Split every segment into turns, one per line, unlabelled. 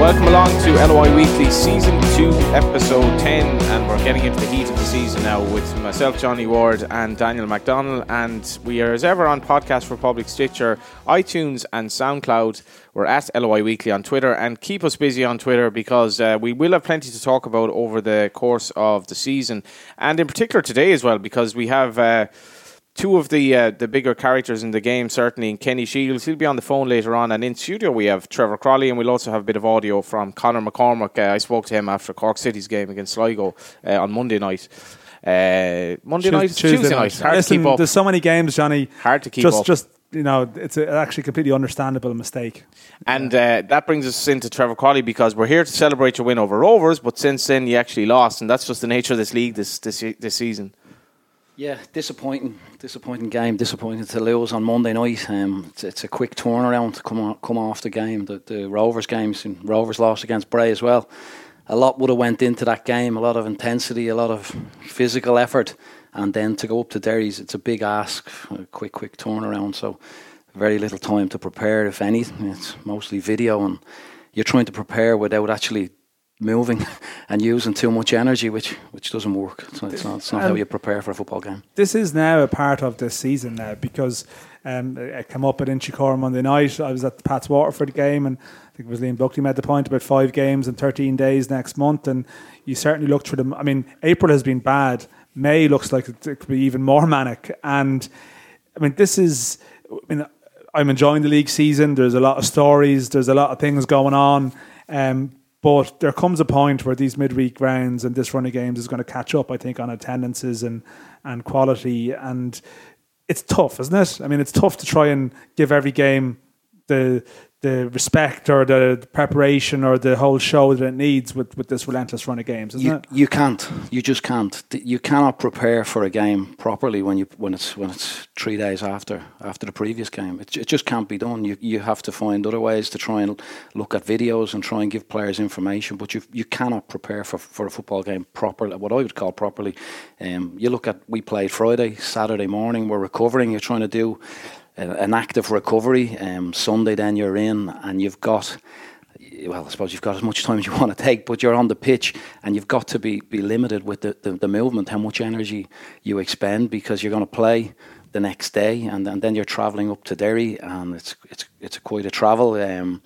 Welcome along to LOI Weekly Season 2, Episode 10, and we're getting into the heat of the season now with myself, Johnny Ward, and Daniel McDonnell. And we are, as ever, on Podcast Republic, Stitcher, iTunes, and SoundCloud. We're at LOI Weekly on Twitter, and keep us busy on Twitter because uh, we will have plenty to talk about over the course of the season, and in particular today as well, because we have. Uh, two of the uh, the bigger characters in the game, certainly in Kenny Shiels. He'll be on the phone later on. And in studio, we have Trevor Croly, and we'll also have a bit of audio from Conor McCormack. Uh, I spoke to him after Cork City's game against Sligo uh, on Monday night. Uh, Monday night, Tuesday, Tuesday night. Hard
Listen,
to keep up.
There's so many games, Johnny.
Hard to keep
just,
up.
Just you know, it's a, actually a completely understandable mistake.
And uh, that brings us into Trevor Croly because we're here to celebrate your win over Rovers, but since then you actually lost, and that's just the nature of this league this this, this season.
Yeah, disappointing, disappointing game. Disappointing to lose on Monday night. Um, it's, it's, a quick turnaround to come on, come off the game. The, the Rovers games, and Rovers lost against Bray as well. A lot would have went into that game. A lot of intensity, a lot of physical effort, and then to go up to Derry's, it's a big ask. A quick, quick turnaround. So very little time to prepare, if any. It's mostly video, and you're trying to prepare without actually moving and using too much energy, which which doesn't work. It's not, it's not, it's not how you prepare for a football game.
This is now a part of the season now because um, I came up at Inchicore Monday night. I was at the Pats Waterford game, and I think it was Liam Buckley made the point about five games in 13 days next month. And you certainly looked for them. I mean, April has been bad. May looks like it could be even more manic. And I mean, this is. I mean, I'm enjoying the league season. There's a lot of stories. There's a lot of things going on. Um, but there comes a point where these midweek rounds and this run of games is going to catch up, I think, on attendances and, and quality. And it's tough, isn't it? I mean, it's tough to try and give every game the the respect or the preparation or the whole show that it needs with, with this relentless run of games, isn't
you,
it?
You can't. You just can't. You cannot prepare for a game properly when you when it's when it's three days after after the previous game. It, it just can't be done. You you have to find other ways to try and look at videos and try and give players information. But you you cannot prepare for for a football game properly. What I would call properly. Um, you look at we played Friday, Saturday morning. We're recovering. You're trying to do an active recovery. Um, Sunday, then you're in, and you've got. Well, I suppose you've got as much time as you want to take, but you're on the pitch, and you've got to be, be limited with the, the, the movement, how much energy you expend, because you're going to play the next day, and, and then you're travelling up to Derry, and it's it's it's quite a travel. Um,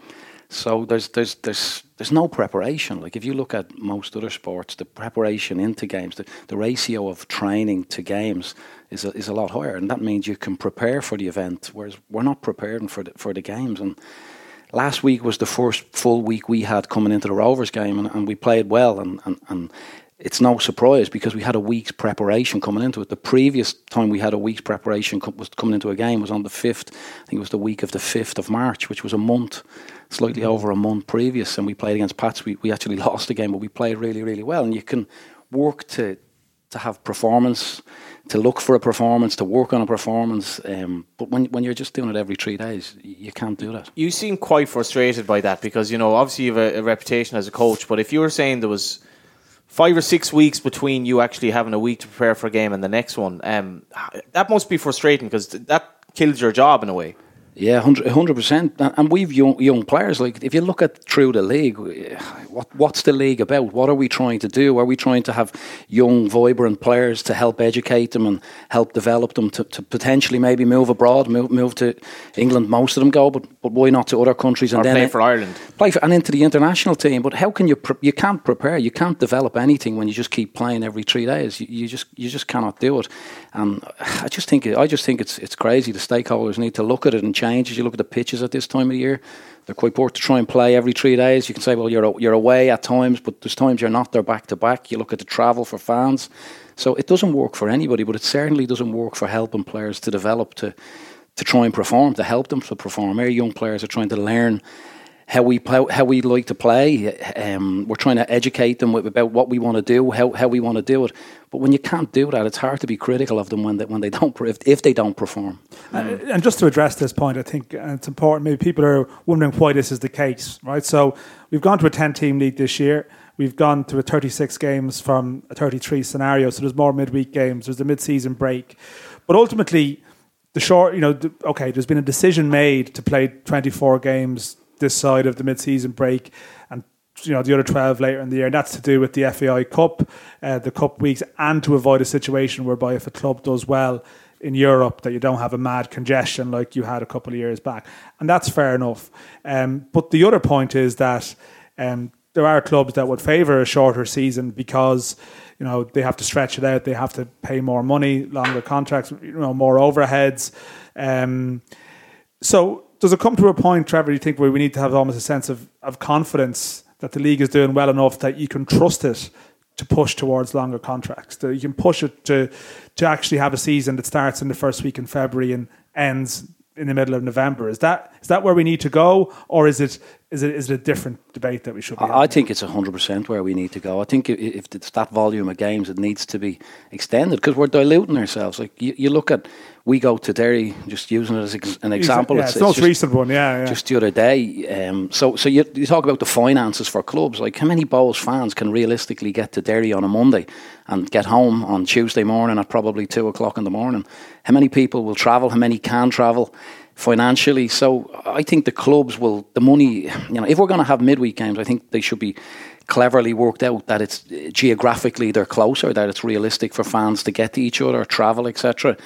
so there's there's there's there's no preparation. Like if you look at most other sports, the preparation into games, the, the ratio of training to games is a, is a lot higher, and that means you can prepare for the event. Whereas we're not preparing for the, for the games. And last week was the first full week we had coming into the Rovers game, and, and we played well. And, and, and it's no surprise because we had a week's preparation coming into it. The previous time we had a week's preparation was coming into a game was on the fifth. I think it was the week of the fifth of March, which was a month, slightly over a month previous, and we played against Pats. We we actually lost the game, but we played really really well. And you can work to to have performance, to look for a performance, to work on a performance. Um, but when when you're just doing it every three days, you can't do that.
You seem quite frustrated by that because you know obviously you have a, a reputation as a coach, but if you were saying there was five or six weeks between you actually having a week to prepare for a game and the next one, um, that must be frustrating because that kills your job in a way.
Yeah, hundred percent. And we've young young players. Like if you look at through the league, what what's the league about? What are we trying to do? Are we trying to have young, vibrant players to help educate them and help develop them to, to potentially maybe move abroad, move move to England? Most of them go, but but why not to other countries
and
or
then play for Ireland,
play for, and into the international team? But how can you pre- you can't prepare? You can't develop anything when you just keep playing every three days. You, you just you just cannot do it. And I just think I just think it's it's crazy. The stakeholders need to look at it and changes. You look at the pitches at this time of year; they're quite poor to try and play every three days. You can say, well, you're you're away at times, but there's times you're not there back to back. You look at the travel for fans, so it doesn't work for anybody. But it certainly doesn't work for helping players to develop to to try and perform, to help them to perform. Our young players are trying to learn how we play, how we like to play. Um, we're trying to educate them about what we want to do, how, how we want to do it. But when you can't do that, it's hard to be critical of them when they, when they don't if, if they don't perform.
Uh, and just to address this point, I think uh, it's important. Maybe people are wondering why this is the case, right? So we've gone to a ten-team league this year. We've gone to a 36 games from a 33 scenario. So there's more midweek games. There's a mid-season break, but ultimately, the short, you know, okay, there's been a decision made to play 24 games this side of the mid-season break, and you know the other 12 later in the year. And that's to do with the FAI Cup uh, the cup weeks and to avoid a situation whereby if a club does well in Europe that you don't have a mad congestion like you had a couple of years back. And that's fair enough. Um, but the other point is that um, there are clubs that would favour a shorter season because you know they have to stretch it out they have to pay more money longer contracts you know more overheads. Um, so does it come to a point Trevor you think where we need to have almost a sense of, of confidence that the league is doing well enough that you can trust it to push towards longer contracts. That you can push it to to actually have a season that starts in the first week in February and ends in the middle of November. Is that is that where we need to go, or is it is it is it a different debate that we should? Be
I, I think it's hundred percent where we need to go. I think if, if it's that volume of games, it needs to be extended because we're diluting ourselves. Like you, you look at, we go to Derry, just using it as an example.
Yeah, it's, it's the most
just,
recent one, yeah, yeah.
Just the other day. Um, so so you, you talk about the finances for clubs. Like how many Bohs fans can realistically get to Derry on a Monday and get home on Tuesday morning at probably two o'clock in the morning? How many people will travel? How many can travel? Financially. So I think the clubs will, the money, you know, if we're going to have midweek games, I think they should be cleverly worked out that it's geographically they're closer, that it's realistic for fans to get to each other, travel, etc.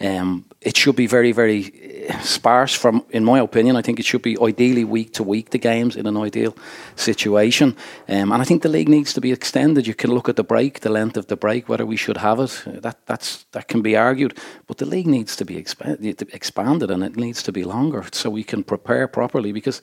Um, it should be very, very uh, sparse. From in my opinion, I think it should be ideally week to week the games in an ideal situation. Um, and I think the league needs to be extended. You can look at the break, the length of the break, whether we should have it. That that's that can be argued, but the league needs to be expanded and it needs to be longer so we can prepare properly because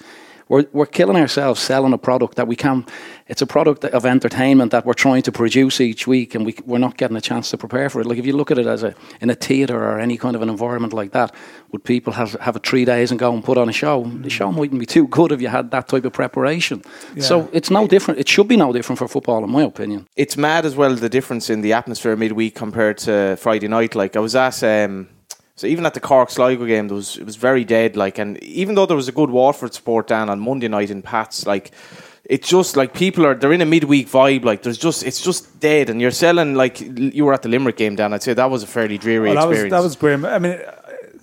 we're, we're killing ourselves selling a product that we can. It's a product of entertainment that we're trying to produce each week, and we, we're not getting a chance to prepare for it. Like if you look at it as a in a theatre or any kind of an environment like that, would people have have a three days and go and put on a show? The show mightn't be too good if you had that type of preparation. Yeah. So it's no different. It should be no different for football, in my opinion.
It's mad as well the difference in the atmosphere midweek compared to Friday night. Like I was at. Um, so even at the Cork Sligo game, there was it was very dead. Like, and even though there was a good Waterford support down on Monday night in Pats, like it's just like people are they're in a midweek vibe. Like there's just it's just dead, and you're selling like you were at the Limerick game down. I'd say that was a fairly dreary
well, that
experience.
Was, that was grim. I mean,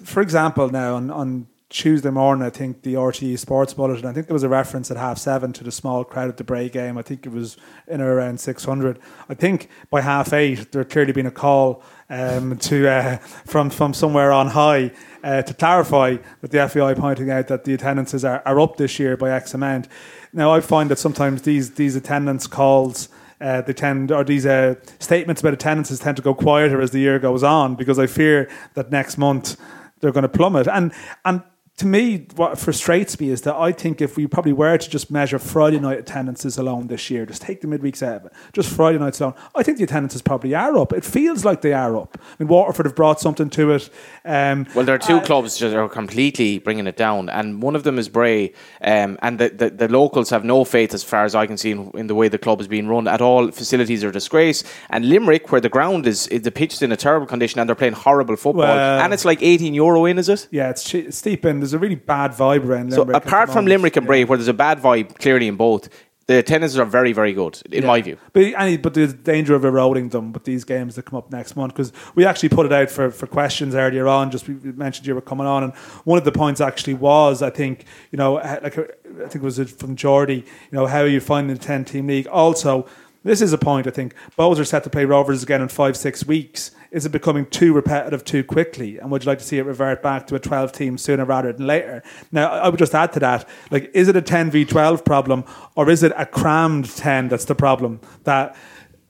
for example, now on on Tuesday morning, I think the RTE Sports Bulletin, I think there was a reference at half seven to the small crowd at the Bray game. I think it was in or around 600. I think by half eight, there had clearly been a call um, to uh, from, from somewhere on high uh, to clarify that the FAI pointing out that the attendances are, are up this year by X amount. Now, I find that sometimes these, these attendance calls. Uh, they tend, or these uh, statements about attendances tend to go quieter as the year goes on because I fear that next month they're going to plummet. And and to me, what frustrates me is that I think if we probably were to just measure Friday night attendances alone this year, just take the midweeks out of it, just Friday nights alone, I think the attendances probably are up. It feels like they are up. I mean, Waterford have brought something to it. Um,
well, there are two uh, clubs that are completely bringing it down, and one of them is Bray, um, and the, the, the, locals have no faith, as far as I can see, in, in, the way the club is being run at all. Facilities are a disgrace, and Limerick, where the ground is, the pitch is in a terrible condition, and they're playing horrible football, well, and it's like 18 euro in, is it?
Yeah, it's, it's steep in there's a really bad vibe around Limerick.
So apart from Limerick and Bray, where there's a bad vibe clearly in both, the attendances are very, very good, in yeah. my view.
But, but there's danger of eroding them with these games that come up next month because we actually put it out for, for questions earlier on. Just we mentioned you were coming on, and one of the points actually was, I think, you know, uh, like uh, I think it was uh, from Geordie, you know, how are you finding the 10 team league? Also, this is a point, I think. Bohs are set to play Rovers again in five, six weeks. Is it becoming too repetitive too quickly? And would you like to see it revert back to a 12 team sooner rather than later? Now, I would just add to that like, is it a 10 v 12 problem or is it a crammed 10 that's the problem? That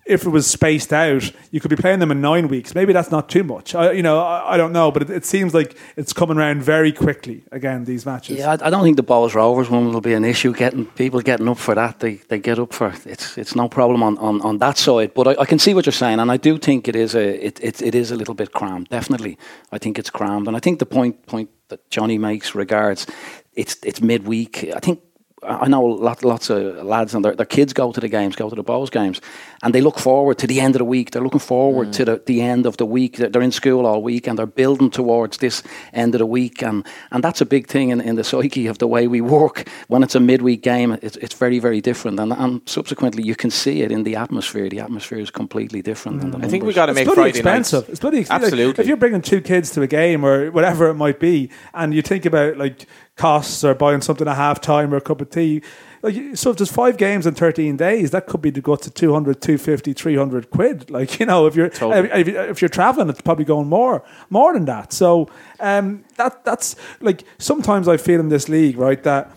if it was spaced out, you could be playing them in nine weeks. Maybe that's not too much. I, you know, I, I don't know, but it, it, seems like it's coming around very quickly. Again, these matches.
Yeah, I, I don't think the Bohs Rovers one will be an issue. Getting people getting up for that, they, they get up for it's it's no problem on, on, on that side. But I, I can see what you're saying, and I do think it is a it, it, it is a little bit crammed. Definitely, I think it's crammed, and I think the point point that Johnny makes regards it's it's midweek. I think I know lots, lots of lads and their, their kids go to the games, go to the Bohs games, and they look forward to the end of the week. They're looking forward mm. to the, the end of the week. They're in school all week and they're building towards this end of the week. And, and that's a big thing in, in the psyche of the way we work. When it's a midweek game, it's, it's very, very different. And, and subsequently, you can see it in the atmosphere. The atmosphere is completely different. Mm.
I think we got
to
make
it's
Friday
expensive.
Nights.
It's bloody
expensive. Absolutely.
Like, if you're bringing two kids to a game or whatever it might be, and you think about like costs or buying something at half time or a cup of tea. Like, so if there's five games in 13 days, that could be to go to 200, 250, 300 quid. Like, you know, if you're,
Totally.
if, if you're traveling, it's probably going more, more than that. So, um, that, that's like, sometimes I feel in this league, right, that,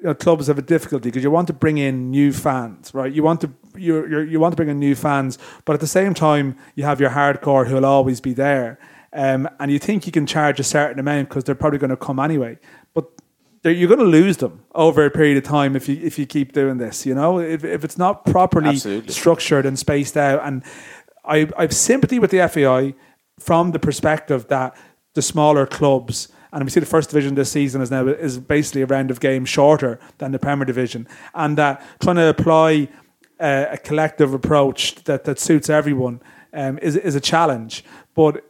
you know, clubs have a difficulty because you want to bring in new fans, right? You want to you you you want to bring in new fans, but at the same time, you have your hardcore who will always be there, um, and you think you can charge a certain amount because they're probably going to come anyway, you're going to lose them over a period of time if you if you keep doing this. You know, if if it's not properly
Absolutely.
structured and spaced out, and I I've sympathy with the FAI from the perspective that the smaller clubs. And we see the first division this season is now is basically a round of games shorter than the Premier Division, and that trying to apply uh, a collective approach that, that suits everyone um, is is a challenge. But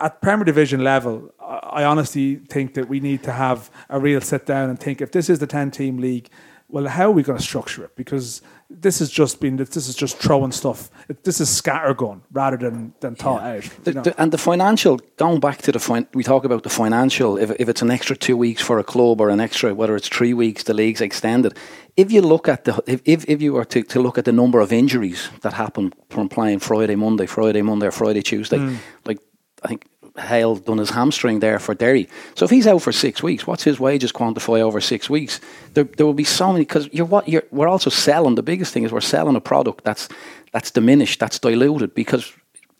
at Premier Division level, I honestly think that we need to have a real sit down and think if this is the ten team league, well, how are we going to structure it? Because this has just been this is just throwing stuff. This is scattergun rather than than thought out.
The, the, and the financial, going back to the fin- we talk about the financial. If, if it's an extra two weeks for a club or an extra, whether it's three weeks, the league's extended. If you look at the, if, if, if you were to, to look at the number of injuries that happen from playing Friday, Monday, Friday, Monday, or Friday, Tuesday,
Hmm.
like I think Hale done his hamstring there for Derry. So if he's out for six weeks, what's his wages quantify over six weeks? There, there will be so many because you're what you're. We're also selling. The biggest thing is we're selling a product that's that's diminished, that's diluted because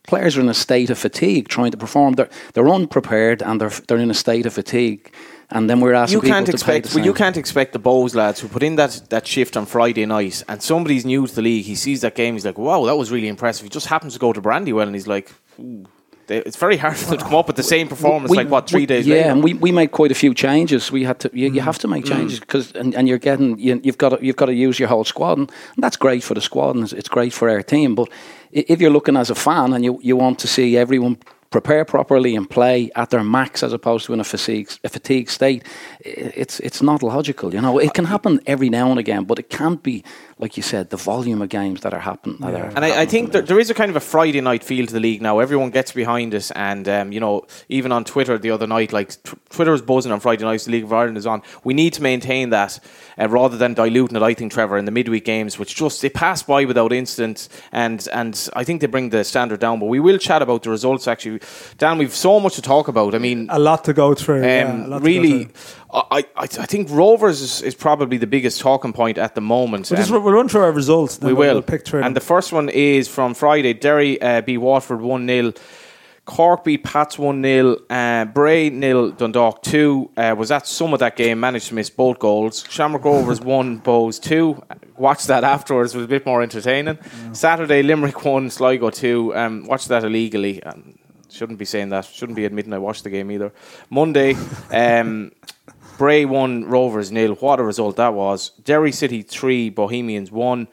players are in a state of fatigue trying to perform. They're they're unprepared and they're they're in a state of fatigue. And then we're asking
you
people
can't
to pay
expect
the
well, you can't expect the Bohs lads who put in that, that shift on Friday night and somebody's new to the league he sees that game he's like wow that was really impressive he just happens to go to Brandywell and he's like Ooh. They- it's very hard for them to come up with the same performance like what three
we-
days
yeah,
later
and we, we made quite a few changes. We had to. You, you mm. have to make mm. changes because, and, and you're getting. You, you've got to, you've got to use your whole squad, and, that's great for the squad, and it's, it's great for our team. But if you're looking as a fan and you, you want to see everyone prepare properly and play at their max as opposed to in a fatigue a fatigue state, it's it's not logical. You know, it can uh, happen every now and again, but it can't be like you said the volume of games that are happening. That are
And I, I think there, there is a kind of a Friday night feel to the league now. Everyone gets behind us, and um, you know, even on Twitter the other night, like t- Twitter is buzzing on Friday nights. The League of Ireland is on. We need to maintain that uh, rather than diluting it. I think Trevor in the midweek games, which just they pass by without incident, and and I think they bring the standard down. But we will chat about the results. Actually, Dan, we've so much to talk about. I mean,
a lot to go through. yeah, a
um,
lot to go
really,
through.
I, I I think Rovers is, is probably the biggest talking point at the moment.
We'll, just, we'll run through our results. Then
we
we'll. We'll pick through.
and the first one is from Friday. Derry uh, beat Waterford 1 0. Cork beat Pats 1 0. Uh, Bray nil. Dundalk 2. Uh, was at some of that game, managed to miss both goals. Shamrock Rovers 1, Bohs 2. Watched that afterwards, it was a bit more entertaining. Saturday, Limerick 1, Sligo 2. Um, watched that illegally. Um, shouldn't be saying that. Shouldn't be admitting I watched the game either. Monday, um, Bray 1, Rovers nil. What a result that was. Derry City 3, Bohemians 1.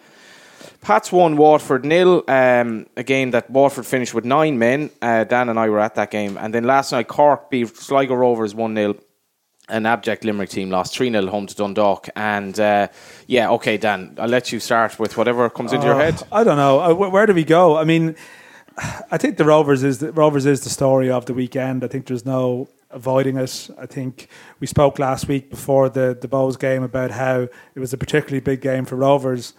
Pats won Waterford nil. Um, a game that Waterford finished with nine men. Uh, Dan and I were at that game. And then last night, Cork beat Sligo Rovers 1 0. An abject Limerick team lost 3 0 home to Dundalk. And uh, yeah, okay, Dan, I'll let you start with whatever comes into your
Oh,
head.
I don't know. Uh, Where do we go? I mean, I think the Rovers is the Rovers is the story of the weekend. I think there's no avoiding it. I think we spoke last week before the the Bohs game about how it was a particularly big game for Rovers.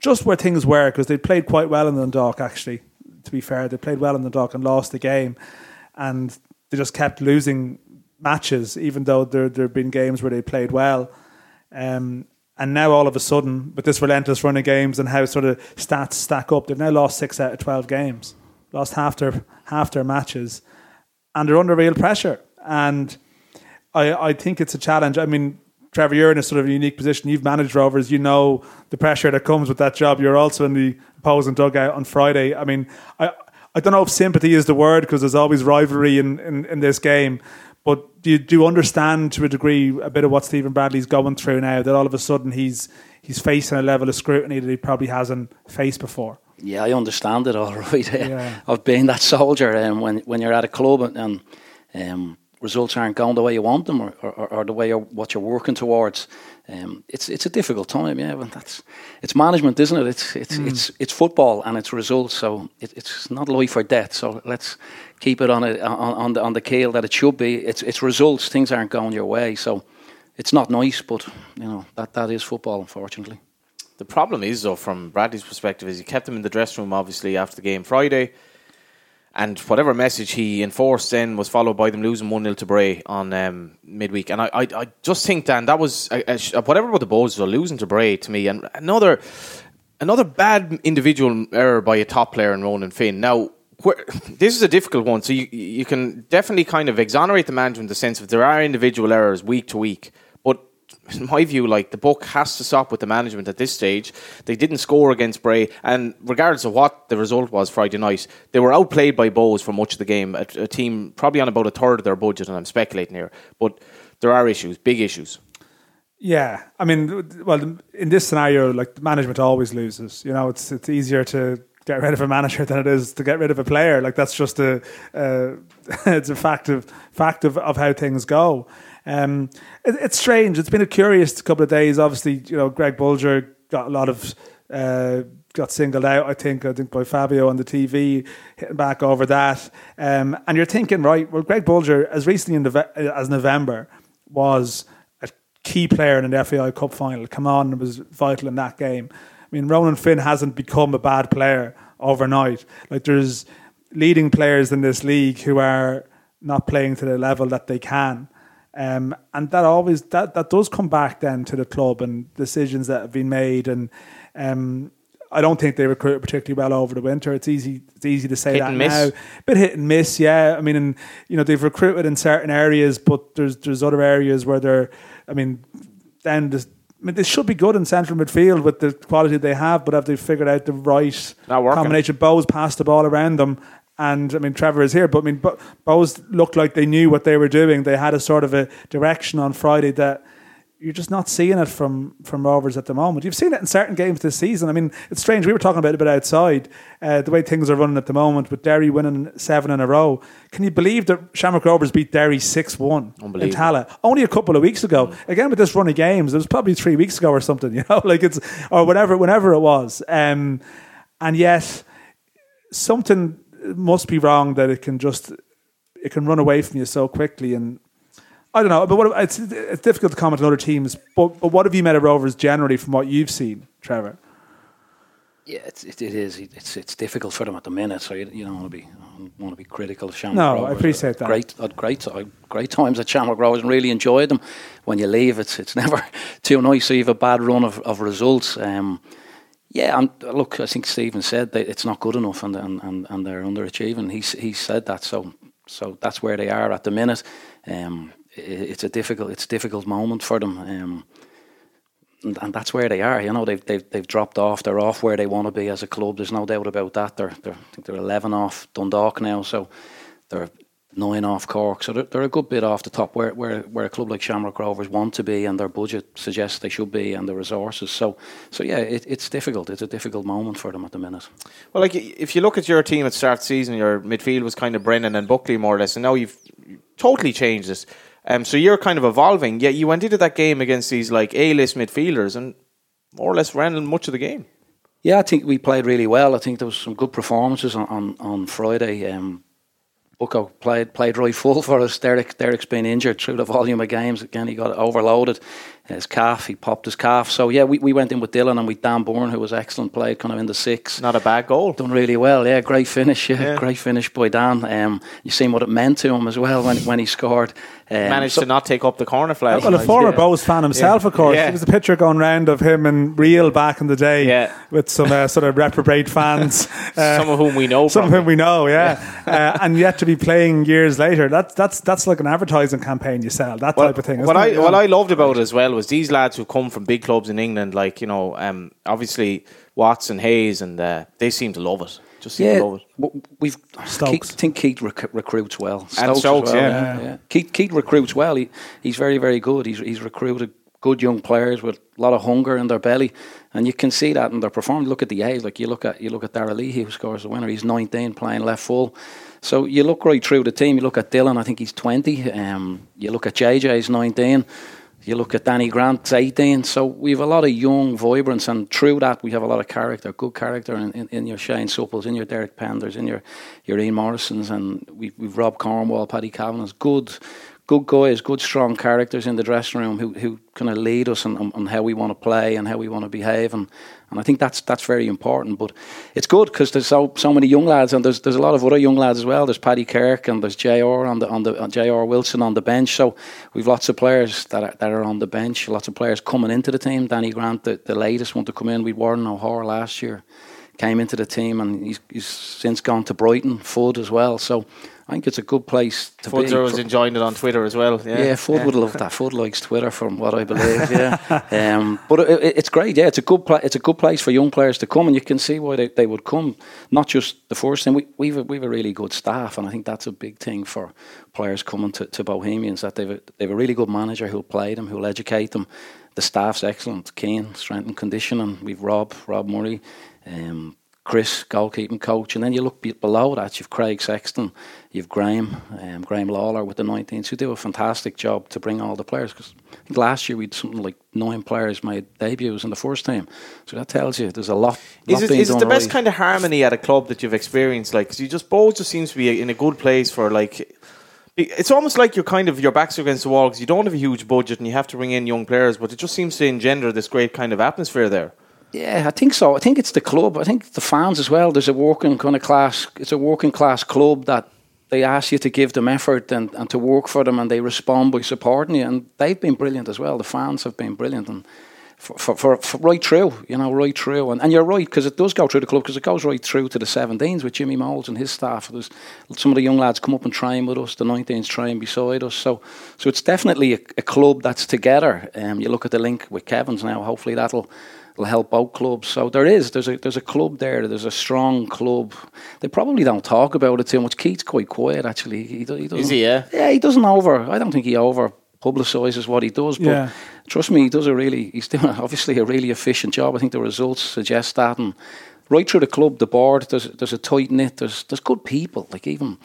Just where things were because they played quite well in the Dundalk. Actually, to be fair, they played well in the Dundalk and lost the game, and they just kept losing matches, even though there there have been games where they played well. Um, and now all of a sudden, with this relentless run of games and how sort of stats stack up, they've now lost six out of twelve games, lost half their half their matches, and they're under real pressure. And I I think it's a challenge. I mean, Trevor, you're in a sort of unique position. You've managed Rovers. You know the pressure that comes with that job. You're also in the opposing dugout on Friday. I mean, I I don't know if sympathy is the word because there's always rivalry in, in, in this game. But do you, do you understand to a degree a bit of what Stephen Bradley's going through now? That all of a sudden he's he's facing a level of scrutiny that he probably hasn't faced before.
Yeah, I understand it all right.
Yeah.
I've been that soldier, and when when you're at a club and, and um, results aren't going the way you want them or, or, or the way you're, what you're working towards. Um, it's it's a difficult time, yeah. But that's it's management, isn't it? It's it's mm. it's it's football and it's results. So it, it's not life or death. So let's keep it on a, on on the on the keel that it should be. It's it's results. Things aren't going your way. So it's not nice, but you know that that is football, unfortunately.
The problem is, though, from Bradley's perspective, is he kept him in the dressing room, obviously, after the game Friday. And whatever message he enforced then was followed by them losing 1 0 to Bray on um, midweek. And I, I, I, just think, Dan, that was a, a, whatever about the were losing to Bray to me. And another another bad individual error by a top player in Ronan Finn. Now, where, this is a difficult one. So you, you can definitely kind of exonerate the management in the sense of there are individual errors week to week in my view, like the book has to stop with the management at this stage. They didn't score against Bray, and regardless of what the result was Friday night, they were outplayed by Bohs for much of the game. A, a team probably on about a third of their budget, and I'm speculating here, but there are issues, big issues.
Yeah, I mean, well, in this scenario, like management always loses. You know, it's it's easier to get rid of a manager than it is to get rid of a player. Like that's just a, uh, it's a fact of fact of, of how things go. Um, it, it's strange. It's been a curious couple of days. Obviously, you know, Greg Bolger got a lot of. Uh, got singled out, I think, I think by Fabio on the TV, hitting back over that. Um, and you're thinking, right, well, Greg Bolger, as recently in Nove- as November, was a key player in the FAI Cup final. Come on, it was vital in that game. I mean, Ronan Finn hasn't become a bad player overnight. Like, there's leading players in this league who are not playing to the level that they can. Um, and that always that that does come back then to the club and decisions that have been made and um, I don't think they recruited particularly well over the winter. It's easy it's easy to say
hit
that
now.
Bit hit and miss, yeah. I mean, and you know they've recruited in certain areas, but there's there's other areas where they're. I mean, then I mean, they should be good in central midfield with the quality they have, but have they figured out the right combination? Bohs passed the ball around them, and I mean, Trevor is here, but I mean, Bohs looked like they knew what they were doing. They had a sort of a direction on Friday that you're just not seeing it from from Rovers at the moment. You've seen it in certain games this season. I mean, it's strange. We were talking about it a bit outside, uh, the way things are running at the moment with Derry winning seven in a row. Can you believe that Shamrock Rovers beat Derry 6 1 in Tallaght only a couple of weeks ago? Mm. Again, with this run of games, it was probably three weeks ago or something, you know, like it's, or whatever, whenever it was. Um, and yet, something must be wrong that it can just it can run away from you so quickly and I don't know, but what, it's it's difficult to comment on other teams. But but what have you made of Rovers generally from what you've seen, Trevor?
Yeah, it's, it, it is. It's it's difficult for them at the minute. So you, you don't want to be want to be critical of Shamrock.
No,
Rovers.
I appreciate that.
Great, had great, great times at Shamrock Rovers and really enjoyed them. When you leave, it's it's never too nice. So you have a bad run of, of results. Um, yeah, and look, I think Stephen said it's not good enough, and and, and, they're underachieving. He he said that, so so that's where they are at the minute. Um, it, it's a difficult it's a difficult moment for them, um, and, and, that's where they are. You know, they've they've they've dropped off. They're off where they want to be as a club. There's no doubt about that. They're, they're I think they're 11 off Dundalk now, so they're nine off Cork, so they're, they're, a good bit off the top where, where where a club like Shamrock Rovers want to be, and their budget suggests they should be, and the resources. So, so yeah, it, it's difficult. It's a difficult moment for them at the minute.
Well, like if you look at your team at start season, your midfield was kind of Brennan and Buckley more or less, and now you've totally changed this. Um, so you're kind of evolving. Yet you went into that game against these like A-list midfielders, and more or less ran much of the game.
Yeah, I think we played really well. I think there was some good performances on on, on Friday. Um, Bucko played played right full for us. Derek Derek's been injured through the volume of games. Again, he got overloaded. His calf, he popped his calf. So yeah, we, we went in with Dylan and with Dan Bourne, who was excellent, played kind of in the six.
Not a bad goal.
Done really well. Yeah, great finish. Yeah, yeah. great finish by Dan. Um, you seen what it meant to him as well when when he scored.
Um, Managed so, to not take up the corner flag.
Well, a former yeah. Bohs fan himself, yeah. of course. Yeah. There was a picture going round of him and Real back in the day yeah. with some uh, sort of reprobate fans.
Uh, some of whom we know.
Some of whom we know, yeah. uh, and yet to be playing years later, that's that's that's like an advertising campaign you sell, that well, type of thing.
What I, what I loved about it as well was these lads who come from big clubs in England, like, you know, um, obviously Watts and Hayes, and uh, they seem to love it. Just seem yeah, love it.
We've Stokes. Keith, think Keith rec- recruits well.
Stokes and Stokes,
well,
yeah.
yeah. yeah. Keith, Keith recruits well. He, he's very, very good. He's, he's recruited good young players with a lot of hunger in their belly, and you can see that in their performance. Look at the age, like you look at you look at Darragh Leahy who scores the winner. He's 19 playing left full. So you look right through the team. You look at Dylan, I think he's 20. Um, you look at JJ, he's 19. You look at Danny Grant, 18. So we have a lot of young vibrance, and through that, we have a lot of character, good character in, in, in your Shane Supples, in your Derek Penders, in your, your Ian Morrisons, and we, we've Rob Cornwall, Paddy Kavanagh's good, good guys, good strong characters in the dressing room who, who kind of lead us on, on, how we want to play and how we want to behave. And, and I think that's that's very important. But it's good because there's so so many young lads, and there's there's a lot of other young lads as well. There's Paddy Kirk and there's Jr. on the on the uh, Jr. Wilson on the bench. So we've lots of players that are, that are on the bench. Lots of players coming into the team. Danny Grant, the, the latest one to come in. We Warren O'Hora last year came into the team, and he's, he's since gone to Brighton. Ford as well. So I think it's a good place to
Fudzer
be.
was enjoying it on Twitter as well. Yeah,
yeah Fudd yeah. would love that. Ford likes Twitter, from what I believe. Yeah, um, but it, it's great. Yeah, it's a good pla- it's a good place for young players to come, and you can see why they, they would come. Not just the first thing. We we've a, we've a really good staff, and I think that's a big thing for players coming to, to Bohemians that they've a, they've a really good manager who'll play them, who'll educate them. The staff's excellent. Keen, strength and conditioning. We've Rob Rob Murray. Um, Chris, goalkeeping coach, and then you look below that, you've Craig Sexton, you've Graham, um, Graham Lawler with the 19s, who do a fantastic job to bring all the players. Because I think last year we had something like nine players made debuts in the first team, so that tells you there's a lot.
Is it, is it the
right.
best kind of harmony at a club that you've experienced? Like, cause you just both just seems to be in a good place for like. It's almost like you're kind of your backs against the wall because you don't have a huge budget and you have to bring in young players, but it just seems to engender this great kind of atmosphere there.
Yeah, I think so. I think it's the club. I think the fans as well. There's a working kind of class. It's a working class club that they ask you to give them effort and, and to work for them, and they respond by supporting you. And they've been brilliant as well. The fans have been brilliant, and for, for, for, for right through, you know, right through. And, and you're right because it does go through the club because it goes right through to the 17s with Jimmy Moulds and his staff. There's some of the young lads come up and train with us. The 19s train beside us. So, so it's definitely a, a club that's together. Um, you look at the link with Kevin's now. Hopefully that'll will help out clubs. So there is there's a there's a club there. There's a strong club. They probably don't talk about it too much. Keith's quite quiet actually. He, he.
Is he? Yeah.
Yeah, he doesn't over. I don't think he over publicises what he does. But
yeah.
trust me, he does a really. He's doing obviously a really efficient job. I think the results suggest that and. Right through the club, the board, there's there's a tight knit. There's there's good people. Like even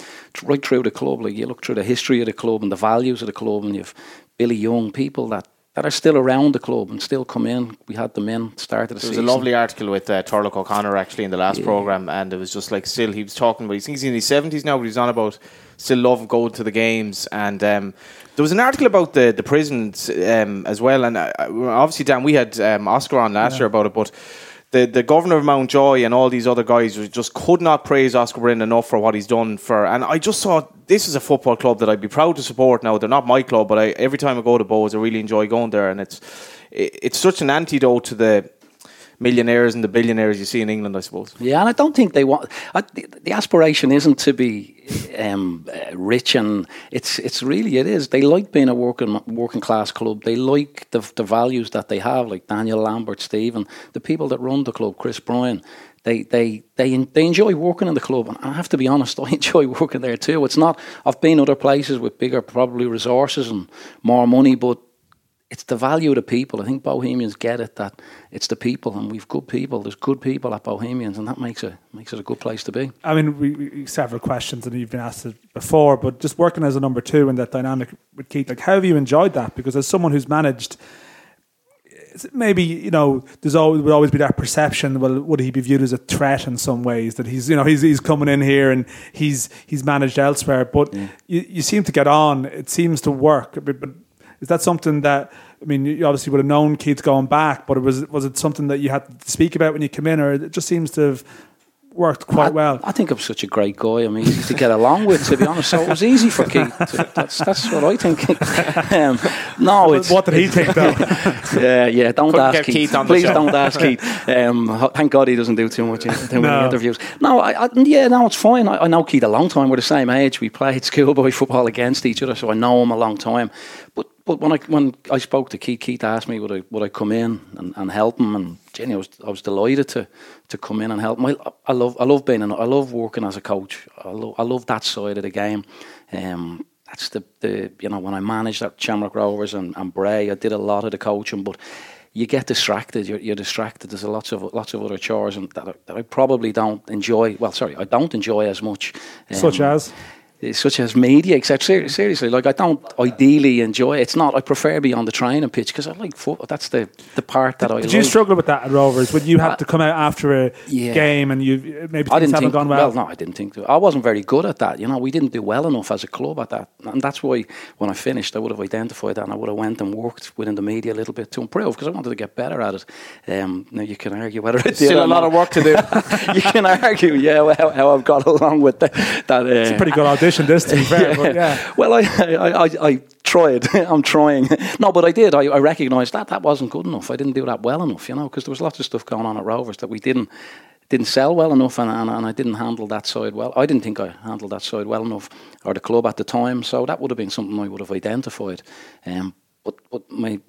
right through the club, like you look through the history of the club and the values of the club, and you've Billy Young people that that are still around the club and still come in. We had them in start of the
there
season.
was a lovely article with uh, O'Connor actually in the last yeah. program, and it was just like still he was talking about. He's in his seventies now, but he's on about still love going to the games. And um, there was an article about the the prisons um, as well, and uh, obviously Dan, we had um, Oscar on last yeah. year about it, but the, the governor of Mountjoy and all these other guys just could not praise Oscar Bryn enough for what he's done for. And I just thought this is a football club that I'd be proud to support. Now they're not my club, but I, every time I go to Bohs, I really enjoy going there, and it's it, it's such an antidote to the millionaires and the billionaires you see in England, I suppose.
Yeah, and I don't think they want. I, the, the, aspiration isn't to be um, uh, rich, and it's it's really it is. They like being a working working class club. They like the the values that they have, like Daniel Lambert, Stephen, the people that run the club, Chris Bryan. They, they, they, they enjoy working in the club, and I have to be honest, I enjoy working there too. It's not, I've been other places with bigger, probably resources and more money, but it's the value of the people. I think Bohemians get it that it's the people, and we've good people. There's good people at Bohemians, and that makes it makes it a good place to be.
I mean, we, we several questions, and you've been asked it before, but just working as a number two in that dynamic with Keith, like how have you enjoyed that? Because as someone who's managed maybe you know there's always would always be that perception well would he be viewed as a threat in some ways that he's you know he's he's coming in here and he's he's managed elsewhere but yeah. you, you seem to get on it seems to work but, but is that something that I mean, you obviously would have known Keith going back, but it was was it something that you had to speak about when you came in, or it just seems to have worked quite
I,
well.
I think I'm such a great guy. I mean, easy to get along with, to be honest. So it was easy for Keith. That's that's what I think. Um, no, it's
what did he think though?
yeah, yeah. Don't Couldn't ask Keith. Keith Please don't ask Keith. Um, thank God he doesn't do too much too many no. interviews. No, I, I, yeah, no, it's fine. I, I know Keith a long time. We're the same age. We played schoolboy football against each other, so I know him a long time. But but when I when I spoke to Keith, Keith asked me would I would I come in and, and help him, and Jenny, I was I was delighted to to come in and help him. I, I love I love being an, I love working as a coach. I love I love that side of the game. Um, that's the, the you know when I managed at Shamrock Rovers and, and Bray, I did a lot of the coaching, but you get distracted. You're, you're distracted. There's a lots of lots of other chores and that, I, that I probably don't enjoy. Well, sorry, I don't enjoy as much.
Um, Such as
such as media, etc. Seriously, like I don't ideally enjoy it. It's not. I prefer be on the training pitch because I like football. That's the, the part that
did,
I.
Did
like.
you struggle with that at Rovers when you had uh, to come out after a
yeah.
game and you maybe
I didn't
haven't
think,
gone well?
Well, no, I didn't think. I wasn't very good at that. You know, we didn't do well enough as a club at that, and that's why when I finished, I would have identified that and I would have went and worked within the media a little bit to improve because I wanted to get better at it. Um, now you can argue whether it's
still a lot of work to do.
you can argue, yeah, how, how I've got along with the, that. Uh,
it's a pretty good audition, this to be fair. But yeah.
Well, I, I, I, I tried. I'm trying. No, but I did. I, I recognised that that wasn't good enough. I didn't do that well enough, you know, because there was lots of stuff going on at Rovers that we didn't didn't sell well enough, and, and, and I didn't handle that side well. I didn't think I handled that side well enough, or the club at the time. So that would have been something I would have identified. Um, but but my,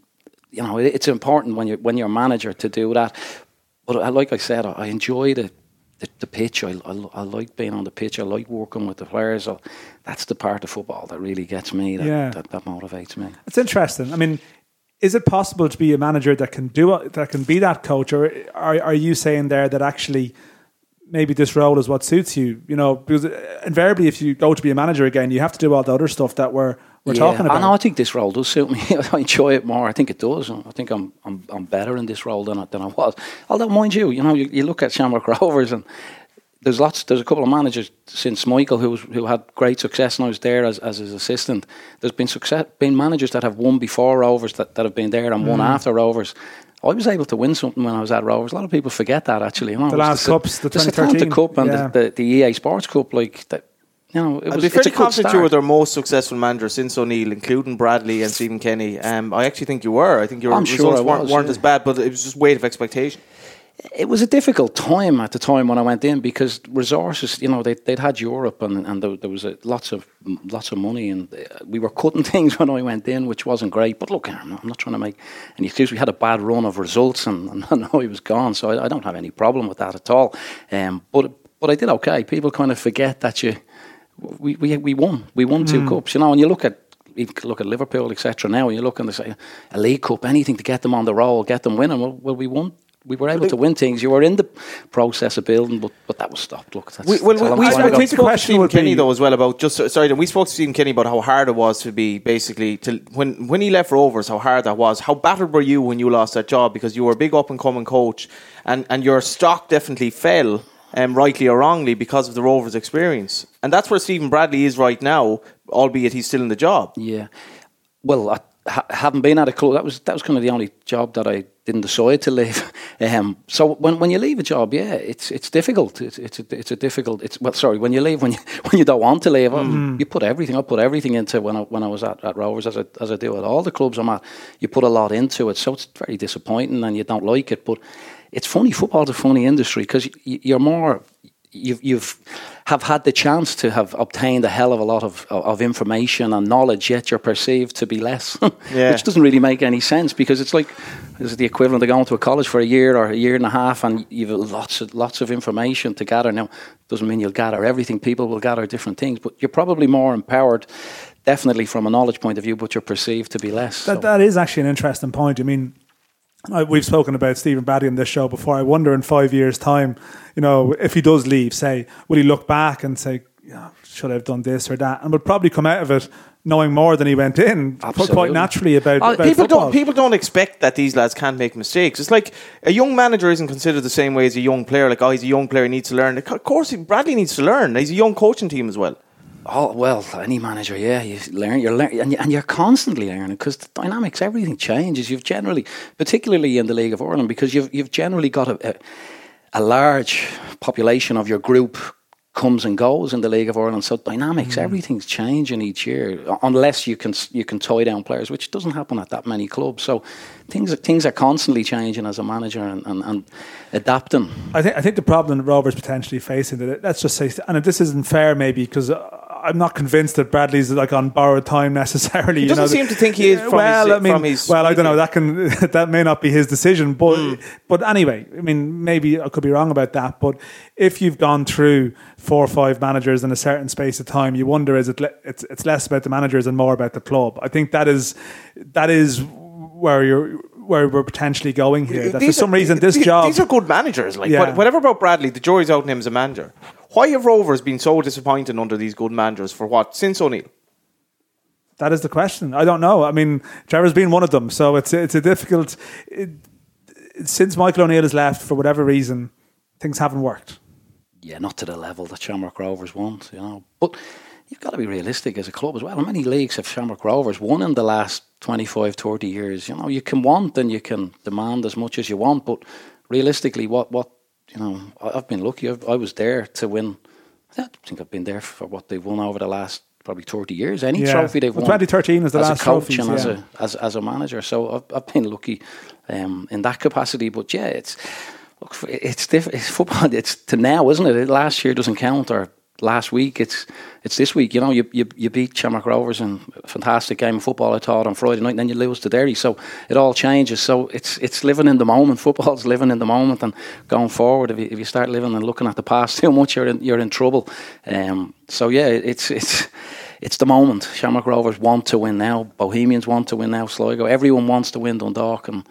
you know, it's important when you're, when you're a manager to do that. But like I said, I enjoyed the the, the pitch. I, I, I, like being on the pitch. I like working with the players. I, that's the part of football that really gets me. That, yeah. that, that motivates me.
It's interesting. I mean, is it possible to be a manager that can do that can be that coach, or are are you saying there that actually? Maybe this role is what suits you, you know, because uh, invariably, if you go to be a manager again, you have to do all the other stuff that we're we're yeah, talking about.
I know. I think this role does suit me. I enjoy it more. I think it does. I think I'm I'm, I'm better in this role than I, than I was. Although, mind you, you know, you, you look at Shamrock Rovers and there's lots. There's a couple of managers since Michael who who had great success, and I was there as, as his assistant. There's been success, been managers that have won before Rovers that, that have been there and mm. won after Rovers. I was able to win something when I was at Rovers. A lot of people forget that actually. You know,
the last
the,
cups, the, the 2013
Cup and yeah. the, the, the EA Sports Cup, like that know, it
I'd be fairly confident you were their most successful manager since O'Neill, including Bradley and Stephen Kenny. Um, I actually think you were. I think your
I'm
results
sure
weren't,
was,
weren't
yeah.
as bad, but it was just weight of expectation.
It was a difficult time at the time when I went in because resources, you know, they, would had Europe and, and there, there was a, lots of lots of money and uh, we were cutting things when I went in, which wasn't great. But look, I'm not, I'm not trying to make any excuse. We had a bad run of results and, and I know he was gone, so I, I, don't have any problem with that at all. Um, but but I did okay. People kind of forget that you we, we, we won. We won two mm. cups. You know, and you look at you look at Liverpool, etc. Now, and you look and they say a league cup, anything to get them on the roll, get them winning. Well, well we won. We were able to win things. You were in the process of building, but, but that was stopped. Look, that's,
we, well,
that's
we, we,
I think the question
would Kenny though as well about just sorry. We spoke to Stephen Kenny about how hard it was to be basically to when when he left Rovers, how hard that was. How battered were you when you lost that job because you were a big up and coming coach, and and your stock definitely fell um, rightly or wrongly, because of the Rovers' experience. And that's where Stephen Bradley is right now, albeit he's still in the job.
Yeah. Well, I ha- haven't been at a club. That was that was kind of the only job that I didn't decide to leave. Um, so when when you leave a job, yeah, it's it's difficult. It's it's a, it's a difficult. It's well, sorry, when you leave when you when you don't want to leave, mm. you put everything. I put everything into when I when I was at, at Rovers as I as I do at all the clubs I'm at. You put a lot into it, so it's very disappointing, and you don't like it, but it's funny. Football's a funny industry because you're more you've you've have had the chance to have obtained a hell of a lot of of information and knowledge, yet you're perceived to be less, yeah. which doesn't really make any sense because it's like this is the equivalent of going to a college for a year or a year and a half, and you've lots of lots of information to gather. Now, doesn't mean you'll gather everything. People will gather different things, but you're probably more empowered. Definitely from a knowledge point of view, but you're perceived to be less.
That, so. that is actually an interesting point. I mean, I, we've spoken about Stephen Bradley in this show before. I wonder in five years' time, you know, if he does leave, say, will he look back and say, yeah, should I have done this or that? And would probably come out of it knowing more than he went in Absolutely. quite naturally about, uh, about
people
football.
don't people don't expect that these lads can't make mistakes. It's like a young manager isn't considered the same way as a young player. Like, oh, he's a young player, he needs to learn. Of course, Bradley needs to learn. He's a young coaching team as well.
Oh well, any manager, yeah, you learn, you're learning, and, you, and you're constantly learning because the dynamics, everything changes. You've generally, particularly in the League of Ireland, because you've you've generally got a, a, a large population of your group comes and goes in the League of Ireland. So dynamics, mm. everything's changing each year, unless you can you can tie down players, which doesn't happen at that many clubs. So things things are constantly changing as a manager and, and, and adapting.
I think I think the problem that Rovers potentially facing, that let's just say, and this isn't fair maybe because I'm not convinced that Bradley's like on borrowed time necessarily.
He doesn't
you know,
seem to think he is. From
well,
his,
I mean,
from his
well, I don't know. That can that may not be his decision, but
Mm.
but anyway, I mean, maybe I could be wrong about that. But if you've gone through four or five managers in a certain space of time, you wonder is it le- it's it's less about the managers and more about the club. I think that is that is where you're where we're potentially going here. That for some
are-
reason this
these,
job
These are good managers. Like
Yeah.
whatever about Bradley, the jury's out on him as a manager. Why have Rovers been so disappointed under these good managers for what since O'Neill?
That is the question. I don't know. I mean, Trevor's been one of them, so it's it's a difficult. It, since Michael O'Neill has left for whatever reason, things haven't worked.
yeah, not to the level that Shamrock Rovers want, you know. But you've got to be realistic as a club as well. How many leagues have Shamrock Rovers won in the last 25, 30 years? You know, you can want and you can demand as much as you want, but realistically, what, what you know, I've been lucky. I've, I was there to win. I don't think I've been there for what they've won over the last probably 30 years. Any
Yeah.
trophy they've
Well,
won.
2013 is the
as
last
a coach
trophies,
and as, a, as, as a manager. So I've, I've been lucky um, in that capacity. But yeah, it's look, it's different. It's football. It's to now, isn't it? Last year doesn't count, or last week. It's it's this week. You know, you you, you beat Shamrock Rovers in a fantastic game of football. I thought on Friday night, and then you lose to Derry. So it all changes. So it's it's living in the moment. Football's living in the moment, and going forward. If you, if you start living and looking at the past too much, you're in you're in trouble. Um, so yeah, it's it's. It's the moment. Shamrock Rovers want to win now. Bohemians want to win now. Sligo. Everyone wants to win Dundalk, and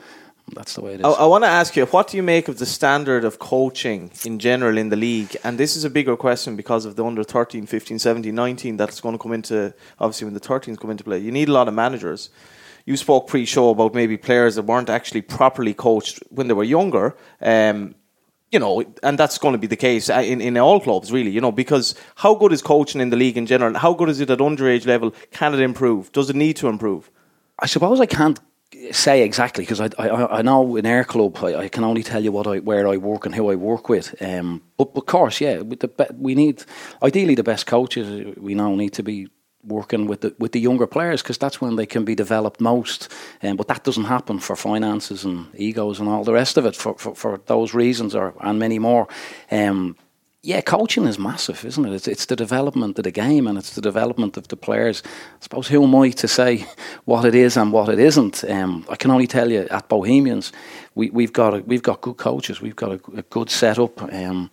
that's the way it is.
I, I want to ask you, what do you make of the standard of coaching in general in the league? And this is a bigger question because of the under 13, 15, 17, 19 that's going to come into, obviously, when the 13s come into play. You need a lot of managers. You spoke pre show about maybe players that weren't actually properly coached when they were younger. Um, you know, and that's going to be the case uh, in, in all clubs, really, you know, because how good is coaching in the league in general? How good is it at underage level? Can it improve? Does it need to improve?
I suppose I can't say exactly because I, I I know in our club I, I can only tell you what I where I work and who I work with. Um, but of course, yeah, with the be- we need ideally the best coaches. We now need to be working with the with the younger players because that's when they can be developed most. Um, but that doesn't happen for finances and egos and all the rest of it for for, for those reasons or and many more. Um, yeah, coaching is massive, isn't it? It's, it's the development of the game and it's the development of the players. I suppose who am I to say what it is and what it isn't? Um, I can only tell you at Bohemians, we, we've got a, we've got good coaches. We've got a, a good setup. Um,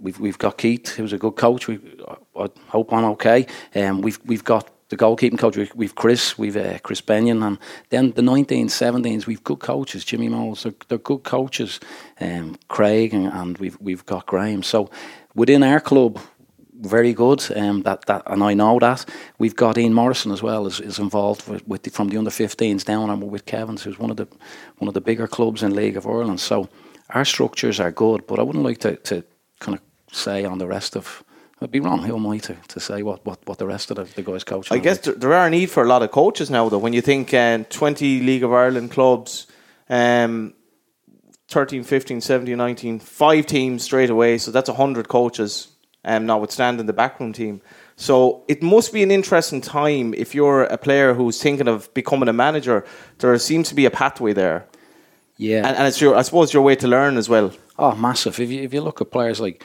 we've we've got Keith, who's a good coach. We, I, I hope I'm okay. Um, we've we've got the goalkeeping coach. We've, we've Chris, we've uh, Chris Benyon, and then the 19s, 17s. We've good coaches. Jimmy Moles, they're, they're good coaches. Um, Craig and, and we've we've got Graham. So within our club. Very good, um, that that, and I know that we've got Ian Morrison as well is, is involved with, with the, from the under 15s down, and we're with Kevin's, who's one of the one of the bigger clubs in League of Ireland. So our structures are good, but I wouldn't like to, to kind of say on the rest of. I'd be wrong. Who am I to, to say what, what, what the rest of the, the guys coach?
I guess
like?
there, are a need for a lot of coaches now, though. When you think uh, 20 League of Ireland clubs, um, 13, 15, 17, 19, five teams straight away, so that's 100 coaches, um, notwithstanding the backroom team. So it must be an interesting time if you're a player who's thinking of becoming a manager. There seems to be a pathway there,
yeah.
and, and it's your, I suppose, your way to learn as well.
Oh, massive! If you if you look at players like,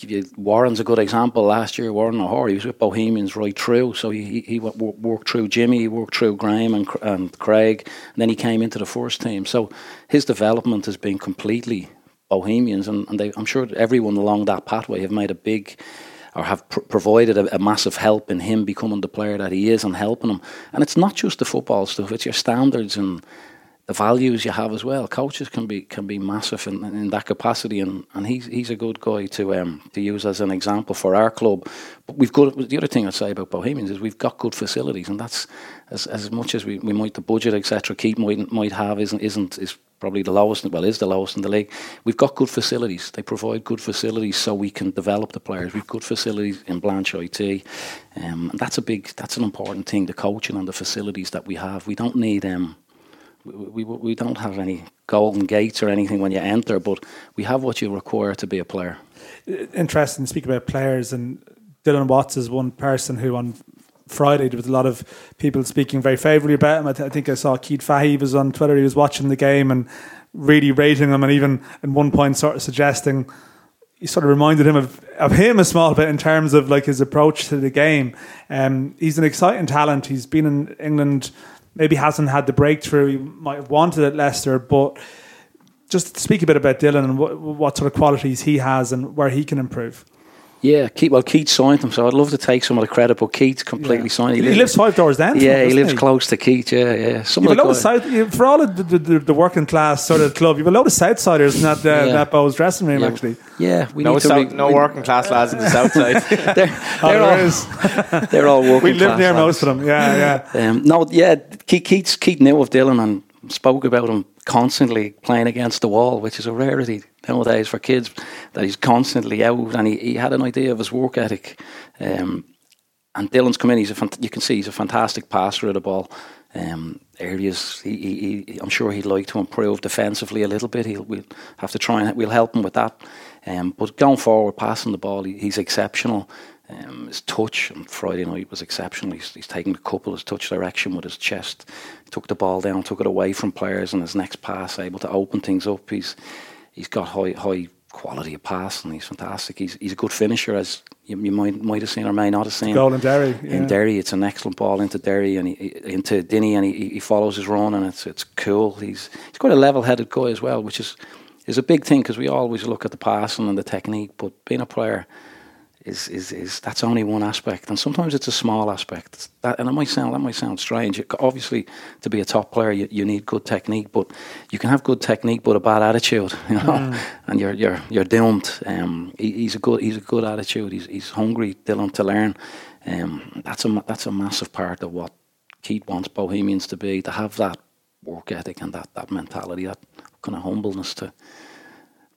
give you Warren's a good example. Last year, Warren O'Hora, he was with Bohemians right through. So he he, he wo- wo- worked through Jimmy, he worked through Graham and and Craig, and then he came into the first team. So his development has been completely Bohemians, and, and they, I'm sure everyone along that pathway have made a big. Or have pr- provided a, a massive help in him becoming the player that he is and helping him. And it's not just the football stuff; it's your standards and the values you have as well. Coaches can be can be massive in, in that capacity, and, and he's he's a good guy to um to use as an example for our club. But we've got the other thing I'd say about Bohemians is we've got good facilities, and that's as as much as we, we might the budget etc. Keep might might have isn't isn't is probably the lowest well is the lowest in the league. We've got good facilities. They provide good facilities so we can develop the players. We've good facilities in Blanche IT. Um, and that's a big that's an important thing. The coaching and the facilities that we have. We don't need um we, we, we don't have any golden gates or anything when you enter, but we have what you require to be a player.
interesting to speak about players and Dylan Watts is one person who on Friday there was a lot of people speaking very favourably about him. I, th- I think I saw Keith Fahey was on Twitter. He was watching the game and really rating him, and even at one point sort of suggesting he sort of reminded him of, of him a small bit in terms of like his approach to the game. Um, he's an exciting talent. He's been in England, maybe hasn't had the breakthrough he might have wanted at Leicester, but just speak a bit about Dylan and what, what sort of qualities he has and where he can improve.
Yeah, Keith, well, Keith signed him, so I'd love to take some of the credit, but Keith completely
Yeah.
signed.
He, lives five doors down.
Yeah, he
doesn't
lives close to Keith. Yeah, yeah. Some
You've
of
a
the
lot of South, for all of the, the, the, the working class sort of club, you've a lot of Southsiders in that, uh,
Yeah.
that Bohs dressing room,
Yeah.
actually.
Yeah, we
No,
need to
south,
re-
no
we-
working class lads in the south side.
They're,
Oh,
they're,
there
all, they're all working
We live
class
near
lads.
most of them. Yeah, yeah.
Um, no, yeah, Keith, Keith, Keith knew of Dylan and spoke about him constantly playing against the wall, which is a rarity nowadays for kids. That he's constantly out, and he, he had an idea of his work ethic. Um, and Dylan's come in. He's a fant- you can see he's a fantastic passer of the ball. Um, areas he, he, he, I'm sure he'd like to improve defensively a little bit. He'll we'll have to try and we'll help him with that. Um, but going forward, passing the ball, he, he's exceptional. Um, his touch on Friday night was exceptional. He's, he's taken a couple of his touch direction with his chest, took the ball down, took it away from players, and his next pass able to open things up. He's he's got high high quality of pass, and he's fantastic. He's he's a good finisher, as you, you might might have seen or may not have seen.
Goal in Derry.
In. Derry, it's an excellent ball into Derry and he, into Dinny, and he, he follows his run, and it's it's cool. He's he's quite a level-headed guy as well, which is is a big thing because we always look at the passing and the technique, but being a player is, is, is that's only one aspect, and sometimes it's a small aspect. That, and it might sound that might sound strange. Obviously, to be a top player, you, you need good technique, but you can have good technique but a bad attitude, you know, and you're you're you're doomed. Um, he, he's a good he's a good attitude. He's he's hungry, Dylan, to learn. Um, that's a that's a massive part of what Keith wants Bohemians to be to have that work ethic and that, that mentality, that kind of humbleness to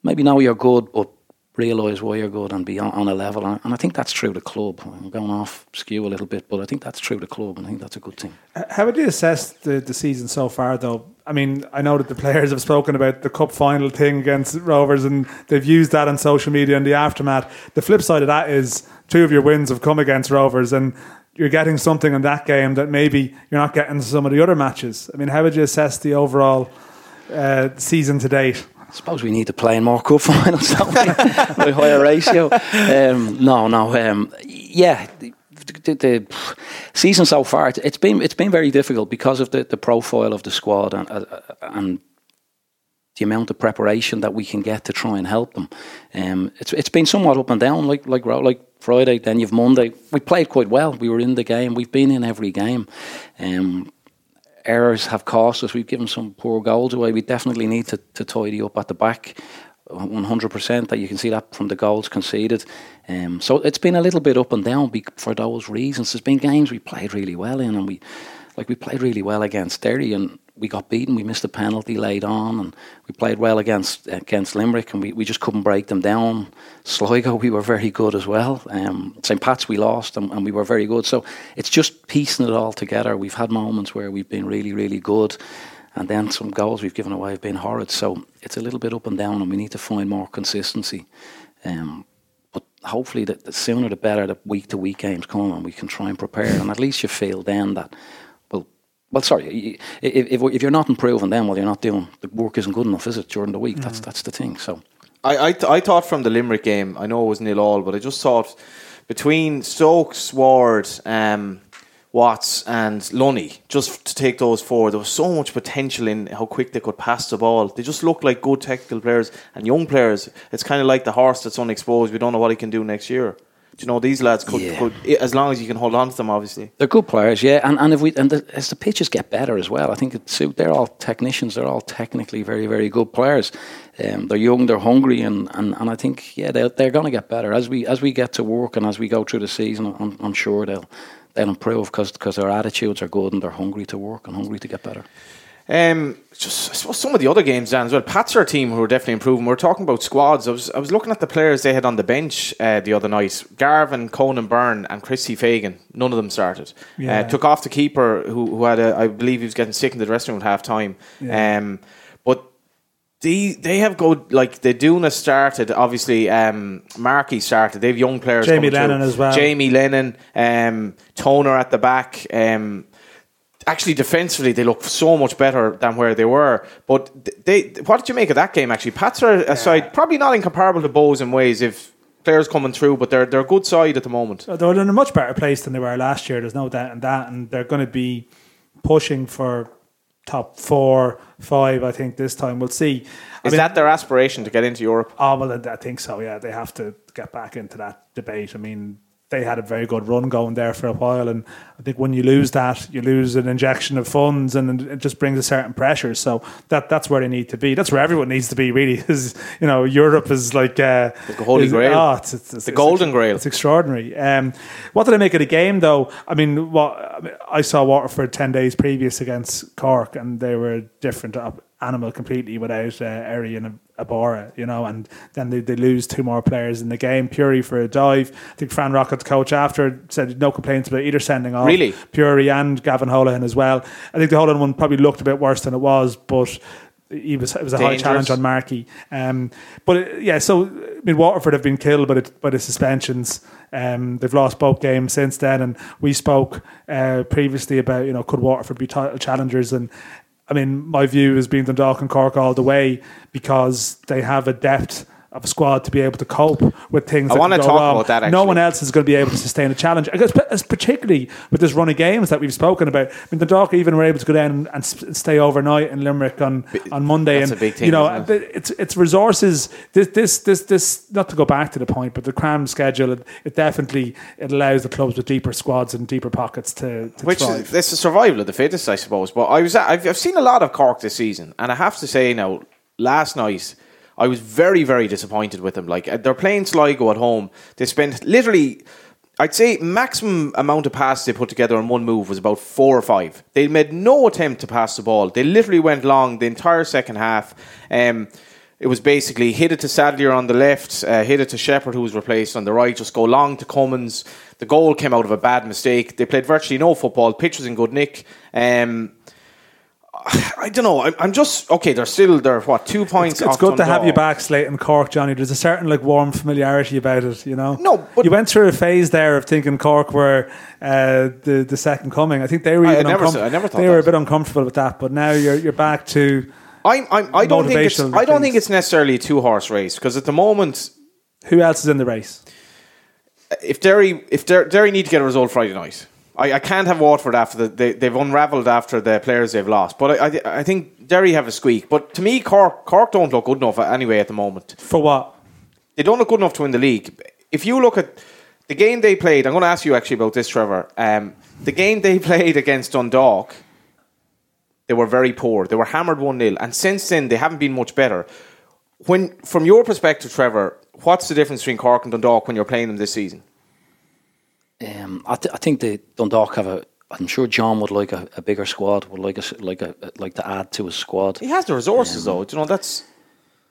maybe know you're good, but realise why you're good and be on, on a level. And, and I think that's true the club. I'm going off skew a little bit, but I think that's true the club, and I think that's a good thing.
H- How would you assess the, the season so far, though? I mean, I know that the players have spoken about the cup final thing against Rovers, and they've used that on social media in the aftermath. The flip side of that is two of your wins have come against Rovers, and you're getting something in that game that maybe you're not getting in some of the other matches. I mean, how would you assess the overall uh, season to date?
I suppose we need to play in more cup finals, don't we? With a higher ratio. Um, no, no. Um, yeah, the, the, the season so far it's- it's been it's been very difficult because of the, the profile of the squad and uh, and the amount of preparation that we can get to try and help them. Um, it's it's been somewhat up and down, like like like Friday. Then you've Monday. We played quite well. We were in the game. We've been in every game. Um, errors have cost us. We've given some poor goals away. We definitely need to, to tidy up at the back. 100% that you can see that from the goals conceded. Um, so it's been a little bit up and down for those reasons. There's been games we played really well in, and we like we played really well against Derry, and we got beaten. We missed a penalty late on, and we played well against against Limerick, and we, we just couldn't break them down. Sligo, we were very good as well. Um, St Pat's, we lost, and, and we were very good. So it's just piecing it all together. We've had moments where we've been really, really good, and then some goals we've given away have been horrid. So it's a little bit up and down, and we need to find more consistency. Um, but hopefully, the, the sooner the better the week to week games come, and we can try and prepare. And at least you feel then that, well, well, sorry, y- y- if, if, if you're not improving, then well, you're not doing the work isn't good enough, is it? During the week, that's that's the thing. So
I, I, th- I thought from the Limerick game, I know it was nil all, but I just thought between Stokes, Ward, um, Watts, and Lunny, just to take those four, there was so much potential in how quick they could pass the ball. They just look like good technical players and young players. It's kind of like the horse that's unexposed. We don't know what he can do next year. Do you know these lads could,
Yeah.
could as long as you can hold on to them, obviously.
They're good players, yeah, and and if we and the, as the pitches get better as well, I think it suit. They're all technicians. They're all technically very very good players. Um, they're young, they're hungry, and, and, and I think yeah they're they're going to get better as we as we get to work and as we go through the season. I'm, I'm sure they'll they'll improve because because their attitudes are good and they're hungry to work and hungry to get better.
Um, just I suppose some of the other games, Dan, as well. Pats are a team who are definitely improving. We're talking about squads. I was I was looking at the players they had on the bench uh, the other night. Garvin, Conan Byrne, and Christy Fagan. None of them started.
Yeah.
Uh, took off the keeper who, who had a, I believe he was getting sick in the dressing room at half time.
Yeah.
Um, but they they have go like the Duna started. Obviously, um, Markey started. They have young players.
Jamie
coming through.
Lennon as well.
Jamie Lennon, um, Toner at the back. Um, actually defensively they look so much better than where they were. But they, what did you make of that game? Actually, Pats are a side probably not incomparable to Bohs in ways if players coming through, but they're they're a good side at the moment.
They're in a much better place than they were last year. There's no doubt in that, and they're going to be pushing for top four, five. I think this time we'll see. I
Is
mean,
that their aspiration to get into Europe?
Oh well, I think so. Yeah, they have to get back into that debate. I mean, they had a very good run going there for a while, and I think when you lose that, you lose an injection of funds, and it just brings a certain pressure. So that that's where they need to be. That's where everyone needs to be. Really, is you know, Europe is like uh,
the holy
is-
grail.
Oh, it's, it's, it's,
The golden grail.
It's extraordinary. Um, what did I make of the game, though? I mean, what I, mean, I saw Waterford ten days previous against Cork, and they were different animal completely without uh, Héry and Aborah, you know, and then they, they lose two more players in the game. Puri for a dive. I think Fran Rocket's coach after said no complaints about either sending off
Really?
Puri and Gavin Holohan as well. I think the Holohan one probably looked a bit worse than it was, but he was it was a high challenge on Markey. Um, but uh, yeah, so I mean, Waterford have been killed by the, by the suspensions. Um, they've lost both games since then, and we spoke uh, previously about you know could Waterford be title challengers and. I mean, my view has been Dundalk and Cork all the way because they have a depth of a squad to be able to cope with things.
I wanna talk
wrong.
about that,
No one else is going to be able to sustain a challenge. I guess, particularly with this run of games that we've spoken about. I mean, the Dundalk even were able to go down and, and stay overnight in Limerick on, on Monday.
That's
and
a big thing,
You know,
it?
it's it's resources. This this this this. Not to go back to the point, but the cram schedule. It, it definitely it allows the clubs with deeper squads and deeper pockets to, to
Which
thrive.
is this is survival of the fittest, I suppose. But I was I've, I've seen a lot of Cork this season, and I have to say now, last night I was very very disappointed with them. Like uh, they're playing Sligo at home. They spent literally. I'd say maximum amount of passes they put together in one move was about four or five. They made no attempt to pass the ball. They literally went long the entire second half. Um, it was basically hit it to Sadlier on the left, uh, hit it to Sheppard, who was replaced on the right, just go long to Cummins. The goal came out of a bad mistake. They played virtually no football. Pitch was in good nick. Um, I don't know. I'm, I'm just okay. They're still they're what two points.
It's
off
good to have you back, Slayton Cork, Johnny. There's a certain like warm familiarity about it, you know.
No, but-
you went through a phase there of thinking Cork were uh, the the second coming. I think they were
I- I never
uncom-
I never thought
they were a bit uncomfortable with that. But now you're you're back to
I'm, I'm, I don't think it's. I don't think it's necessarily a two horse race because at the moment,
who else is in the race?
if Derry if Der- Derry need to get a result Friday night, I, I can't have Waterford after the, they, they've unravelled after the players they've lost. But I, I, I think Derry have a squeak. But to me, Cork Cork don't look good enough anyway at the moment.
For what?
They don't look good enough to win the league. If you look at the game they played, I'm going to ask you actually about this, Trevor. Um, the game they played against Dundalk, they were very poor. They were hammered 1 0. And since then, they haven't been much better. When, From your perspective, Trevor, what's the difference between Cork and Dundalk when you're playing them this season?
Um, I, th- I think the Dundalk have a. I'm sure John would like a, a bigger squad. Would like a like a like to add to his squad.
He has the resources, though. Do you know that's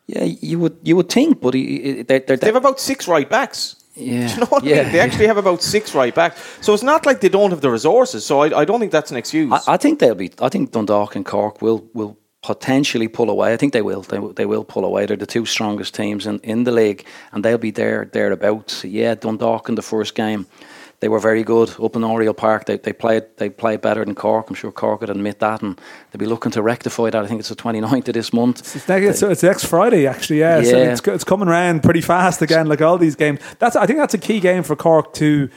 Yeah, you would you would think, but he, he- they're, they're,
they have about six right backs.
yeah,
Do you know what I
yeah.
mean? They actually have about six right backs. So it's not like they don't have the resources. So I, I don't think that's an excuse.
I, I think they'll be. I think Dundalk and Cork will will potentially pull away. I think they will. They, they will pull away. They're the two strongest teams in, in the league, and they'll be there thereabouts. Yeah, Dundalk in the first game, they were very good up in Oriel Park. They they played they played better than Cork. I'm sure Cork would admit that, and they'll be looking to rectify that. I think it's the 29th of this month.
It's next, it's, it's next Friday, actually. Yeah, so it's, it's coming around pretty fast again, like all these games. That's I think that's a key game for Cork to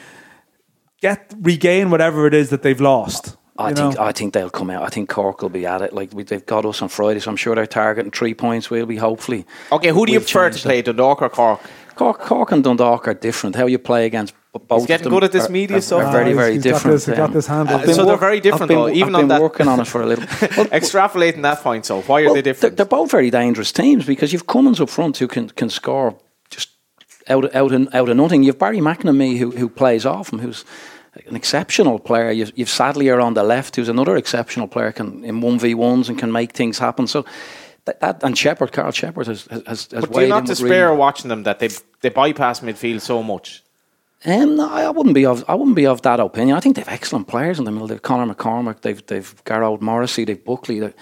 get regain whatever it is that they've lost.
I
you
think
know?
I think they'll come out. I think Cork will be at it. Like we, they've got us on Friday, so I'm sure they're targeting three points. We'll be hopefully.
okay, who do you prefer to play, Dundalk or Cork?
Cork, Cork and Dundalk are different. How you play against b- both. of
getting good at this media
are-
stuff.
Are very very
he's- he's got
different.
this- got this handled.
Uh, I've been
So they're very different
I've been,
though, even
I've
on
been
that-
working on it for a little. Well,
Extrapolating that point, so why are
well,
they
they're,
different?
they're both very dangerous teams because you've Cummins up front who can, can score just out out of, out of nothing. You've Barry McNamee who who plays off him, who's an exceptional player. You've, you've Sadlier on the left, who's another exceptional player, can in one v ones and can make things happen. So. That, that and Sheppard, Karl Sheppard has has, has
but do you not despair
really-
watching them that they they bypass midfield so much?
Um, no, I wouldn't be of I wouldn't be of that opinion. I think they've excellent players in the middle. They've Conor McCormack, they've they've Gearóid Morrissey, they've Buckley. They're,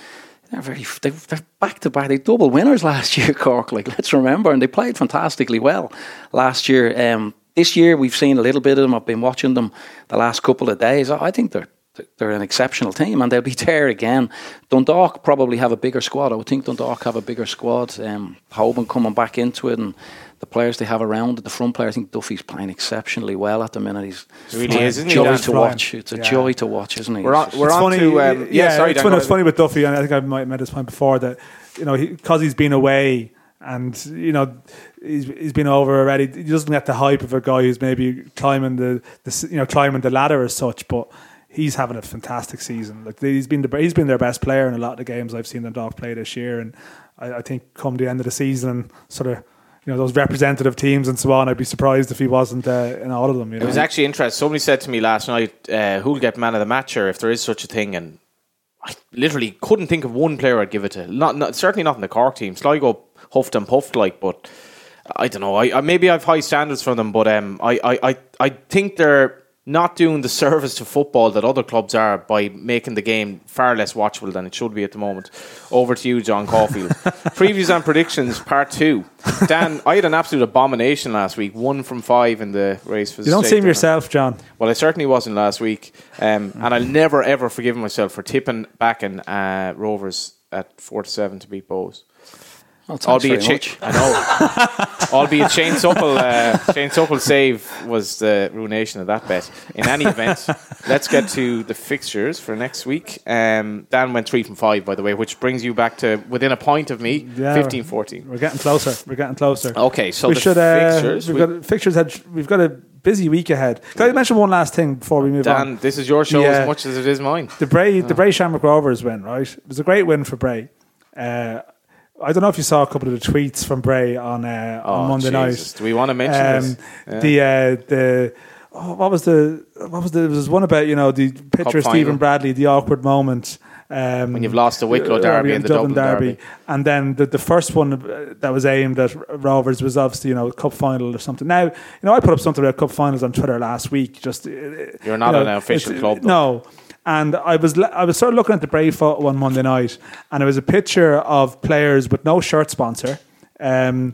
they're very they've, they're back to back. They double winners last year, Cork. Like let's remember, and they played fantastically well last year. Um, this year we've seen a little bit of them. I've been watching them the last couple of days. I I think they're they're an exceptional team and they'll be there again. Dundalk probably have a bigger squad. I would think Dundalk have a bigger squad. Um, Hoban coming back into it and the players they have around the front player. I think Duffy's playing exceptionally well at the minute. He's
He really is, isn't he,
joy
Dan?
to watch. It's a
Yeah.
joy to watch, isn't he?
We're on, we're
it's
on
funny.
to um, yeah,
yeah,
sorry,
it's, funny, it's funny with Duffy, and I think I might have made this point before that you know because he's been away and you know he's, he's been over already. He doesn't get the hype of a guy who's maybe climbing the, the you know climbing the ladder as such, but. He's having a fantastic season. Like he's been the, he's been their best player in a lot of the games I've seen them dog play this year, and I, I think come the end of the season and sort of you know those representative teams and so on, I'd be surprised if he wasn't uh, in all of them. You know?
It was actually interesting. Somebody said to me last night, uh, "Who'll get man of the match?" Or if there is such a thing, and I literally couldn't think of one player I'd give it to. Not, not certainly not in the Cork team. Sligo huffed and puffed like, but I don't know. I, I maybe I've high standards for them, but um, I, I, I, I think they're not doing the service to football that other clubs are by making the game far less watchable than it should be at the moment. Over to you, John Caulfield. Previews and predictions, part two. Dan, I had an absolute abomination last week. One from five in the race for the
you don't
straight
seem yourself, John.
Well, I certainly wasn't last week, um, and I'll never ever forgive myself for tipping back in uh, Rovers at four to seven to beat Bohs.
Well, thanks
Albeit,
very
Shane,
much.
I know. albeit Shane Supple, uh, Shane Supple's save was the ruination of that bet. In any event, let's get to the fixtures for next week. Um, Dan went three from five, by the way, which brings you back to within a point of me,
Yeah.
15 14.
We're getting closer. We're getting closer.
Okay, so
we
the
should. Uh,
fixtures.
we've
we-
got fixtures. Had, we've got a busy week ahead. Can I mention one last thing before we move on?
Dan, this is your show
Yeah.
as much as it is mine.
The Bray, the Bray Shamrock Rovers win. Right, it was a great win for Bray. Uh, I don't know if you saw a couple of the tweets from Bray on uh, on
Oh,
Monday
Jesus.
night.
Do we want to mention
Um,
this? Yeah.
The uh, the oh, what was the what was the there was one about you know the picture of. Stephen Bradley, the awkward moment. Um,
When you've lost the Wicklow
uh,
derby and the Dublin derby.
and then the, the first one uh, that was aimed at Rovers was obviously you know cup final or something. Now you know I put up something about cup finals on Twitter last week. Just uh,
You're not
you know,
an official club, though.
No, and I was I was sort of looking at the Brave photo one Monday night, and it was a picture of players with no shirt sponsor. Um,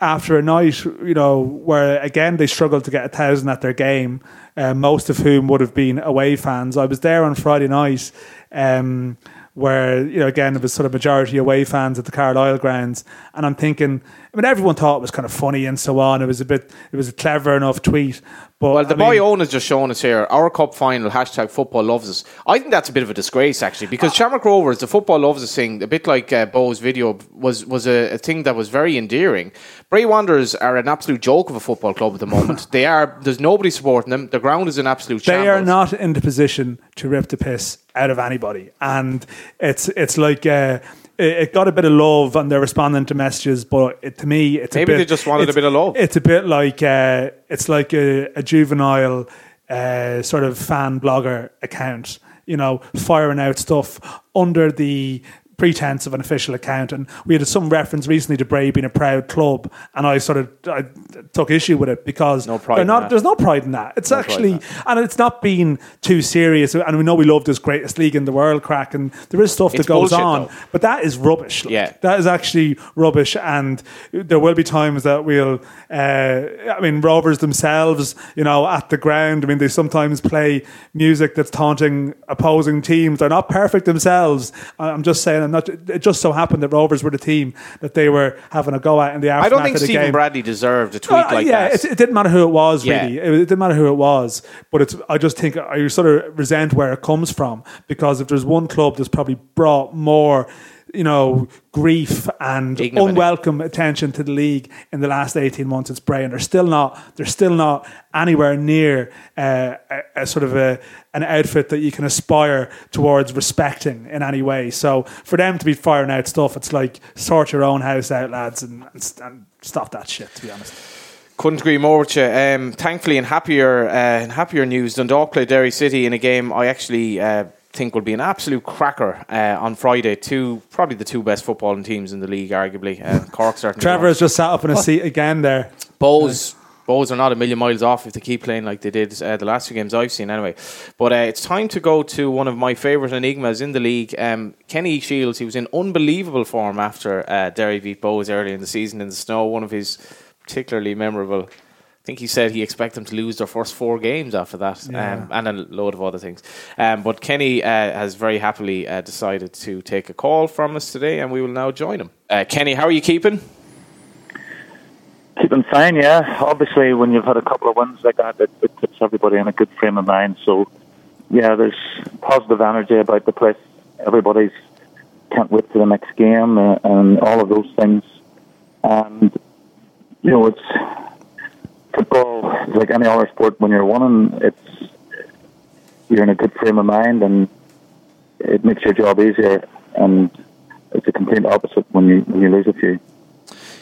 after a night, you know, where again they struggled to get a thousand at their game, uh, most of whom would have been away fans. I was there on Friday night, um, where you know again it was sort of majority away fans at the Carlisle grounds, and I'm thinking, I mean, everyone thought it was kind of funny and so on. It was a bit, it was a clever enough tweet, but
Well, the
I
boy
mean,
Owen has just shown us here. Our cup final hashtag football loves us. I think that's a bit of a disgrace actually, because Shamrock Rovers, the football loves us thing, a bit like uh, Bohs video was was a, a thing that was very endearing. Bray Wanderers are an absolute joke of a football club at the moment. they are. There's nobody supporting them. The ground is an absolute.
they are not in the position to rip the piss out of anybody, and it's it's like. Uh, it got a bit of love and they're responding to messages, but it, to me, it's
Maybe
a bit,
they just wanted a bit of love.
It's a bit like uh, it's like a, a juvenile uh, sort of fan blogger account, you know, firing out stuff under the pretense of an official account. And we had some reference recently to Bray being a proud club, and I sort of I took issue with it because
No
not. There's no pride in that. It's
No
actually, and it's not being too serious. And we know we love this greatest league in the world crack, and there is stuff
It's
that goes
bullshit,
on,
though.
but that is rubbish. like.
Yeah.
that is actually rubbish. And there will be times that we'll. Uh, I mean, Rovers themselves, you know, at the ground. I mean, they sometimes play music that's taunting opposing teams. They're not perfect themselves. I'm just saying. I'm not. It just so happened that Rovers were the team that they were having a go at in the aftermath
I don't think
of the
Stephen
game.
Bradley deserved a tweet
Uh,
like
yeah,
that.
It, it didn't matter who it was
Yeah.
really. It, it didn't matter who it was, but it's. I just think I sort of resent where it comes from because if there's one club that's probably brought more, you know, grief and
Ignominy.
unwelcome attention to the league in the last eighteen months, it's Bray, and they're still not. They're still not anywhere near uh, a, a sort of a an outfit that you can aspire towards respecting in any way. So for them to be firing out stuff, it's like sort your own house out, lads, and, and, and stop that shit. To be honest.
Couldn't agree more with you. Um, thankfully, in happier, uh, in happier news, Dundalk played Derry City in a game I actually uh, think will be an absolute cracker uh, on Friday. Two, probably the two best footballing teams in the league, arguably. Uh, Cork starting.
Trevor has just sat up in a seat again there.
Bohs. Bohs are not a million miles off if they keep playing like they did uh, the last two games I've seen anyway. But uh, it's time to go to one of my favourite enigmas in the league. Um, Kenny Shiels, he was in unbelievable form after uh, Derry beat Bohs early in the season in the snow. One of his particularly memorable, I think he said he expected them to lose their first four games after that,
Yeah.
um, and a load of other things. Um, but Kenny uh, has very happily uh, decided to take a call from us today, and we will now join him. Uh, Kenny, how are you keeping?
Keeping fine, yeah. Obviously, when you've had a couple of wins like that, it, it puts everybody in a good frame of mind. So, yeah, there's positive energy about the place. Everybody's can't wait for the next game uh, and all of those things. And you know, it's football is like any other sport. When you're winning, it's you're in a good frame of mind, and it makes your job easier. And it's a complete opposite when you when you lose a few.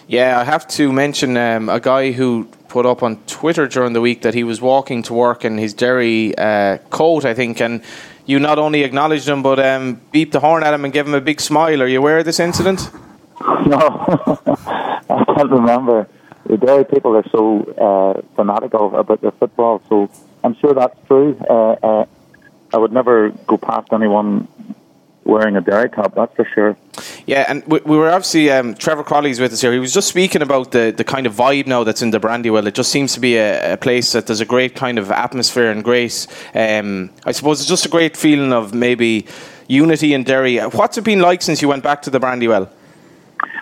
Yeah, I have to mention um, a guy who put up on Twitter during the week that he was walking to work in his Derry uh, coat, I think, and you not only acknowledged him but um, beeped the horn at him and gave him a big smile. Are you aware of this incident?
No, I can't remember. The Derry people are so uh, fanatical about their football, so I'm sure that's true. Uh, uh, I would never go past anyone wearing a Derry top, that's for sure.
Yeah, and we, we were obviously um, Trevor Croly's with us here. He was just speaking about the, the kind of vibe now that's in the Brandywell. It just seems to be a, a place that there's a great kind of atmosphere and grace. Um, I suppose it's just a great feeling of maybe unity in Derry. What's it been like since you went back to the Brandywell?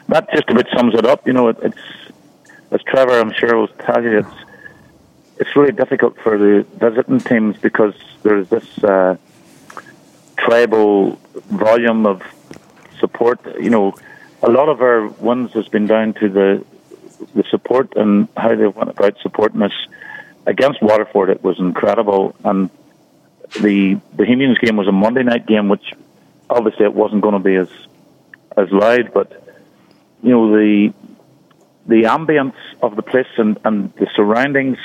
That just about sums it up. You know, it, it's as Trevor, I'm sure, will tell you, it's it's really difficult for the visiting teams because there's this uh, tribal volume of support. You know, a lot of our wins has been down to the the support and how they went about supporting us. Against Waterford, it was incredible, and the Bohemians game was a Monday night game, which obviously it wasn't going to be as as loud, but you know the the ambience of the place and, and the surroundings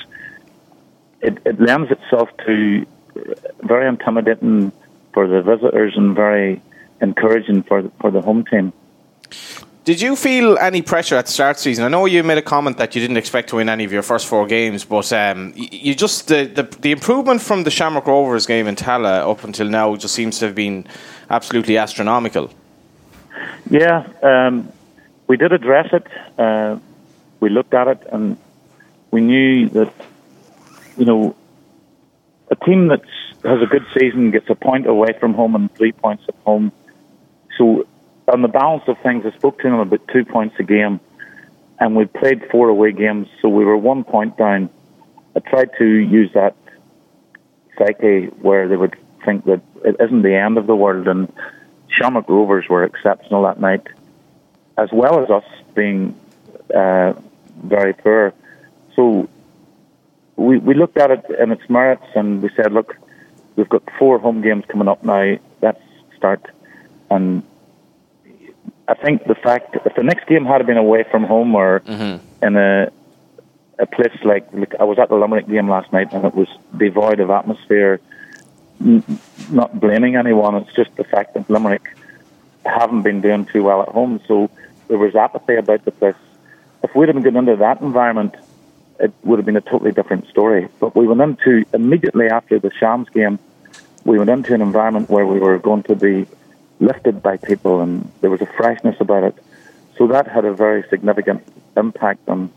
it, it lends itself to very intimidating for the visitors and very encouraging for the, for the home team.
Did you feel any pressure at the start of the season? I know you made a comment that you didn't expect to win any of your first four games, but um, you just the, the the improvement from the Shamrock Rovers game in Tallaght up until now just seems to have been absolutely astronomical.
Yeah, um, we did address it. Uh, we looked at it, and we knew that you know a team that has a good season gets a point away from home and three points at home. So on the balance of things, I spoke to them about two points a game, and we played four away games, so we were one point down. I tried to use that psyche where they would think that it isn't the end of the world, and Shamrock Rovers were exceptional that night, as well as us being uh, very poor. So we we looked at it and its merits, and we said, look, we've got four home games coming up now. Let's start. And I think the fact if the next game had been away from home or mm-hmm. in a a place like, like I was at the Limerick game last night, and it was devoid of atmosphere. N- not blaming anyone, it's just the fact that Limerick haven't been doing too well at home, so there was apathy about the place. If we'd have gone into that environment, it would have been a totally different story. But we went into immediately after the Shams game, we went into an environment where we were going to be lifted by people, and there was a freshness about it. So that had a very significant impact on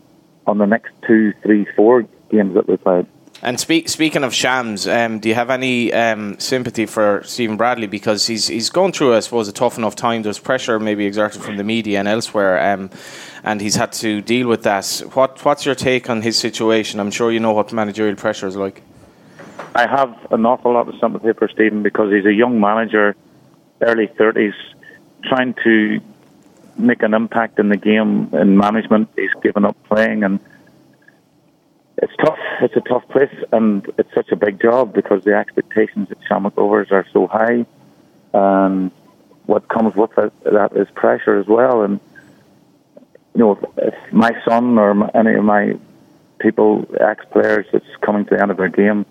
on the next two, three, four games that we played.
And speak, speaking of Shams, um, do you have any um, sympathy for Stephen Bradley because he's he's going through, I suppose, a tough enough time. There's pressure maybe exerted from the media and elsewhere, um, and he's had to deal with that. What what's your take on his situation? I'm sure you know what managerial pressure is like.
I have an awful lot of sympathy for Stephen because he's a young manager, early 30s, trying to make an impact in the game in management. He's given up playing, and it's tough. It's a tough place, and it's such a big job because the expectations at Shamrock Rovers are so high, and what comes with it, that is pressure as well. And you know, if, if my son or my, any of my people, ex-players, that's coming to the end of their game,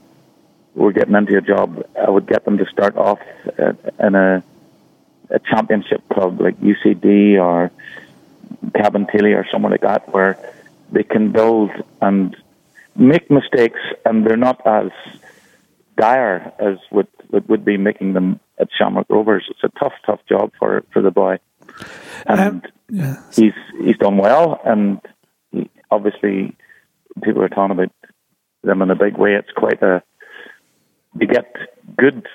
were getting into a job, I would get them to start off at, in a a championship club like UCD or Cabinteely or somewhere like that, where they can build and make mistakes, and they're not as dire as what, what would be making them at Shamrock Rovers. It's a tough, tough job for for the boy, and
Um, yeah.
he's he's done well. And he, obviously, people are talking about them in a big way. It's quite a you get good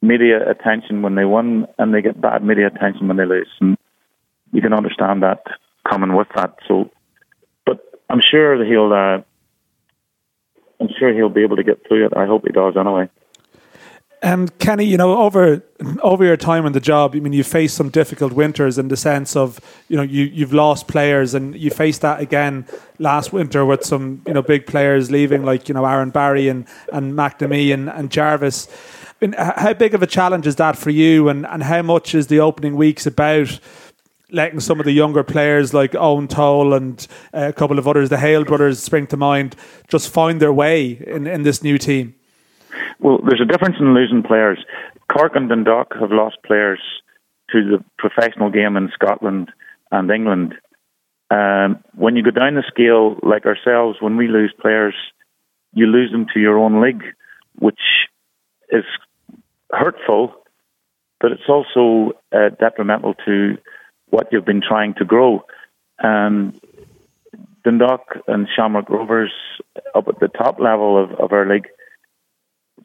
media attention when they win, and they get bad media attention when they lose. And you can understand that coming with that. So, but I'm sure that he'll. Uh, I'm sure he'll be able to get through it. I hope he does anyway.
And Kenny, you know, over over your time in the job, I mean, you faced some difficult winters in the sense of, you know, you you've lost players, and you faced that again last winter with some, you know, big players leaving, like you know Aaron Barry and and McNamee and, and Jarvis. I mean, how big of a challenge is that for you, and and how much is the opening weeks about? Letting some of the younger players like Eoin Toal and uh, a couple of others, the Hale brothers, spring to mind, just find their way in, in this new team?
Well, there's a difference in losing players. Cork and Dundalk have lost players to the professional game in Scotland and England. Um, when you go down the scale, like ourselves, when we lose players, you lose them to your own league, which is hurtful, but it's also uh, detrimental to what you've been trying to grow. And Dundalk and Shamrock Rovers up at the top level of, of our league,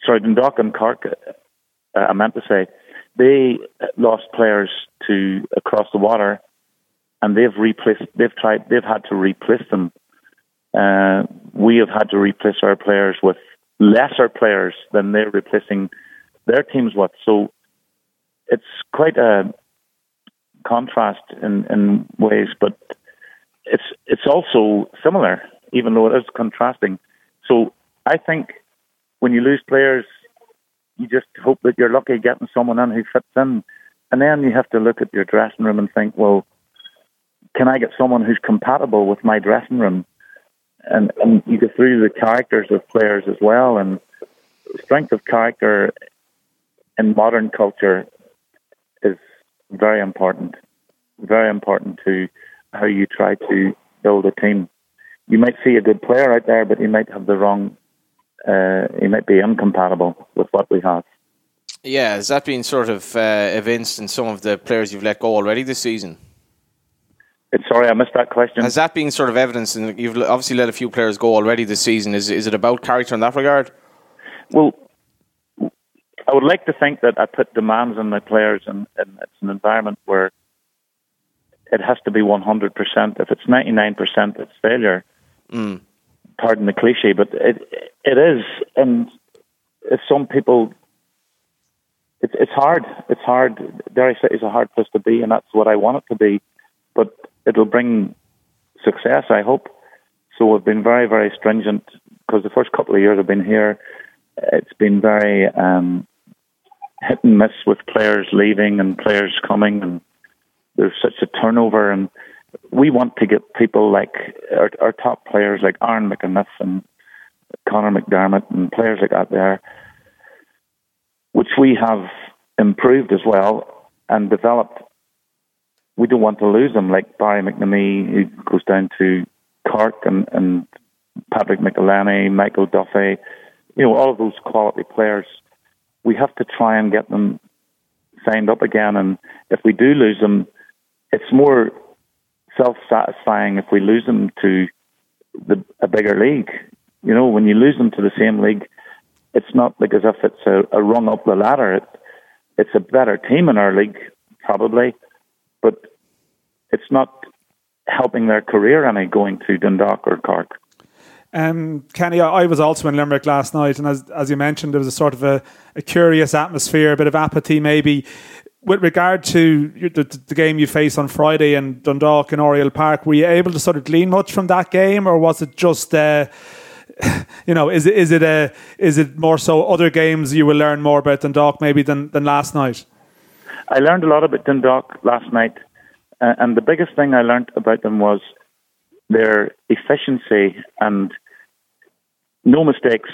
sorry, Dundalk and Cork, uh, I meant to say, they lost players to across the water, and they've replaced. They've tried. They've had to replace them. Uh, we have had to replace our players with lesser players than they're replacing their teams with. So it's quite a contrast in, in ways, but it's it's also similar, even though it is contrasting. So I think when you lose players, you just hope that you're lucky getting someone in who fits in, and then you have to look at your dressing room and think, well, can I get someone who's compatible with my dressing room? And and you go through the characters of players as well, and strength of character in modern culture very important, very important to how you try to build a team. You might see a good player out there, but he might have the wrong, uh, he might be incompatible with what we have.
Yeah, has that been sort of uh, evinced in some of the players you've let go already this season?
Sorry, I missed that question.
Has that been sort of evidence? And you've obviously let a few players go already this season. Is is it about character in that regard?
Well, I would like to think that I put demands on my players, and, and it's an environment where it has to be 100%. If it's 99%, it's failure.
Mm.
Pardon the cliche, but it it is. And if some people, it's it's hard. It's hard. Dare I say, it's a hard place to be, and that's what I want it to be. But it'll bring success, I hope. So we've been very, very stringent because the first couple of years I've been here, it's been very um, hit and miss with players leaving and players coming, and there's such a turnover. And we want to get people like our, our top players, like Aaron McEneff and Conor McDermott, and players like that there, which we have improved as well and developed. We don't want to lose them, like Barry McNamee, who goes down to Cork, and, and Patrick McEleney, Michael Duffy, you know, all of those quality players we have to try and get them signed up again. And if we do lose them, it's more self satisfying if we lose them to the, a bigger league. You know, when you lose them to the same league, it's not like as if it's a, a run up the ladder. It, it's a better team in our league, probably, but it's not helping their career any going to Dundalk or Cork.
Um, Kenny, I was also in Limerick last night, and as, as you mentioned, there was a sort of a, a curious atmosphere, a bit of apathy maybe. With regard to the, the, game you face on Friday in Dundalk and Oriel Park, were you able to sort of glean much from that game, or was it just, uh, you know, is it is it a is it more so other games you will learn more about Dundalk maybe than than last night?
I learned a lot about Dundalk last night, uh, and the biggest thing I learned about them was their efficiency and no mistakes.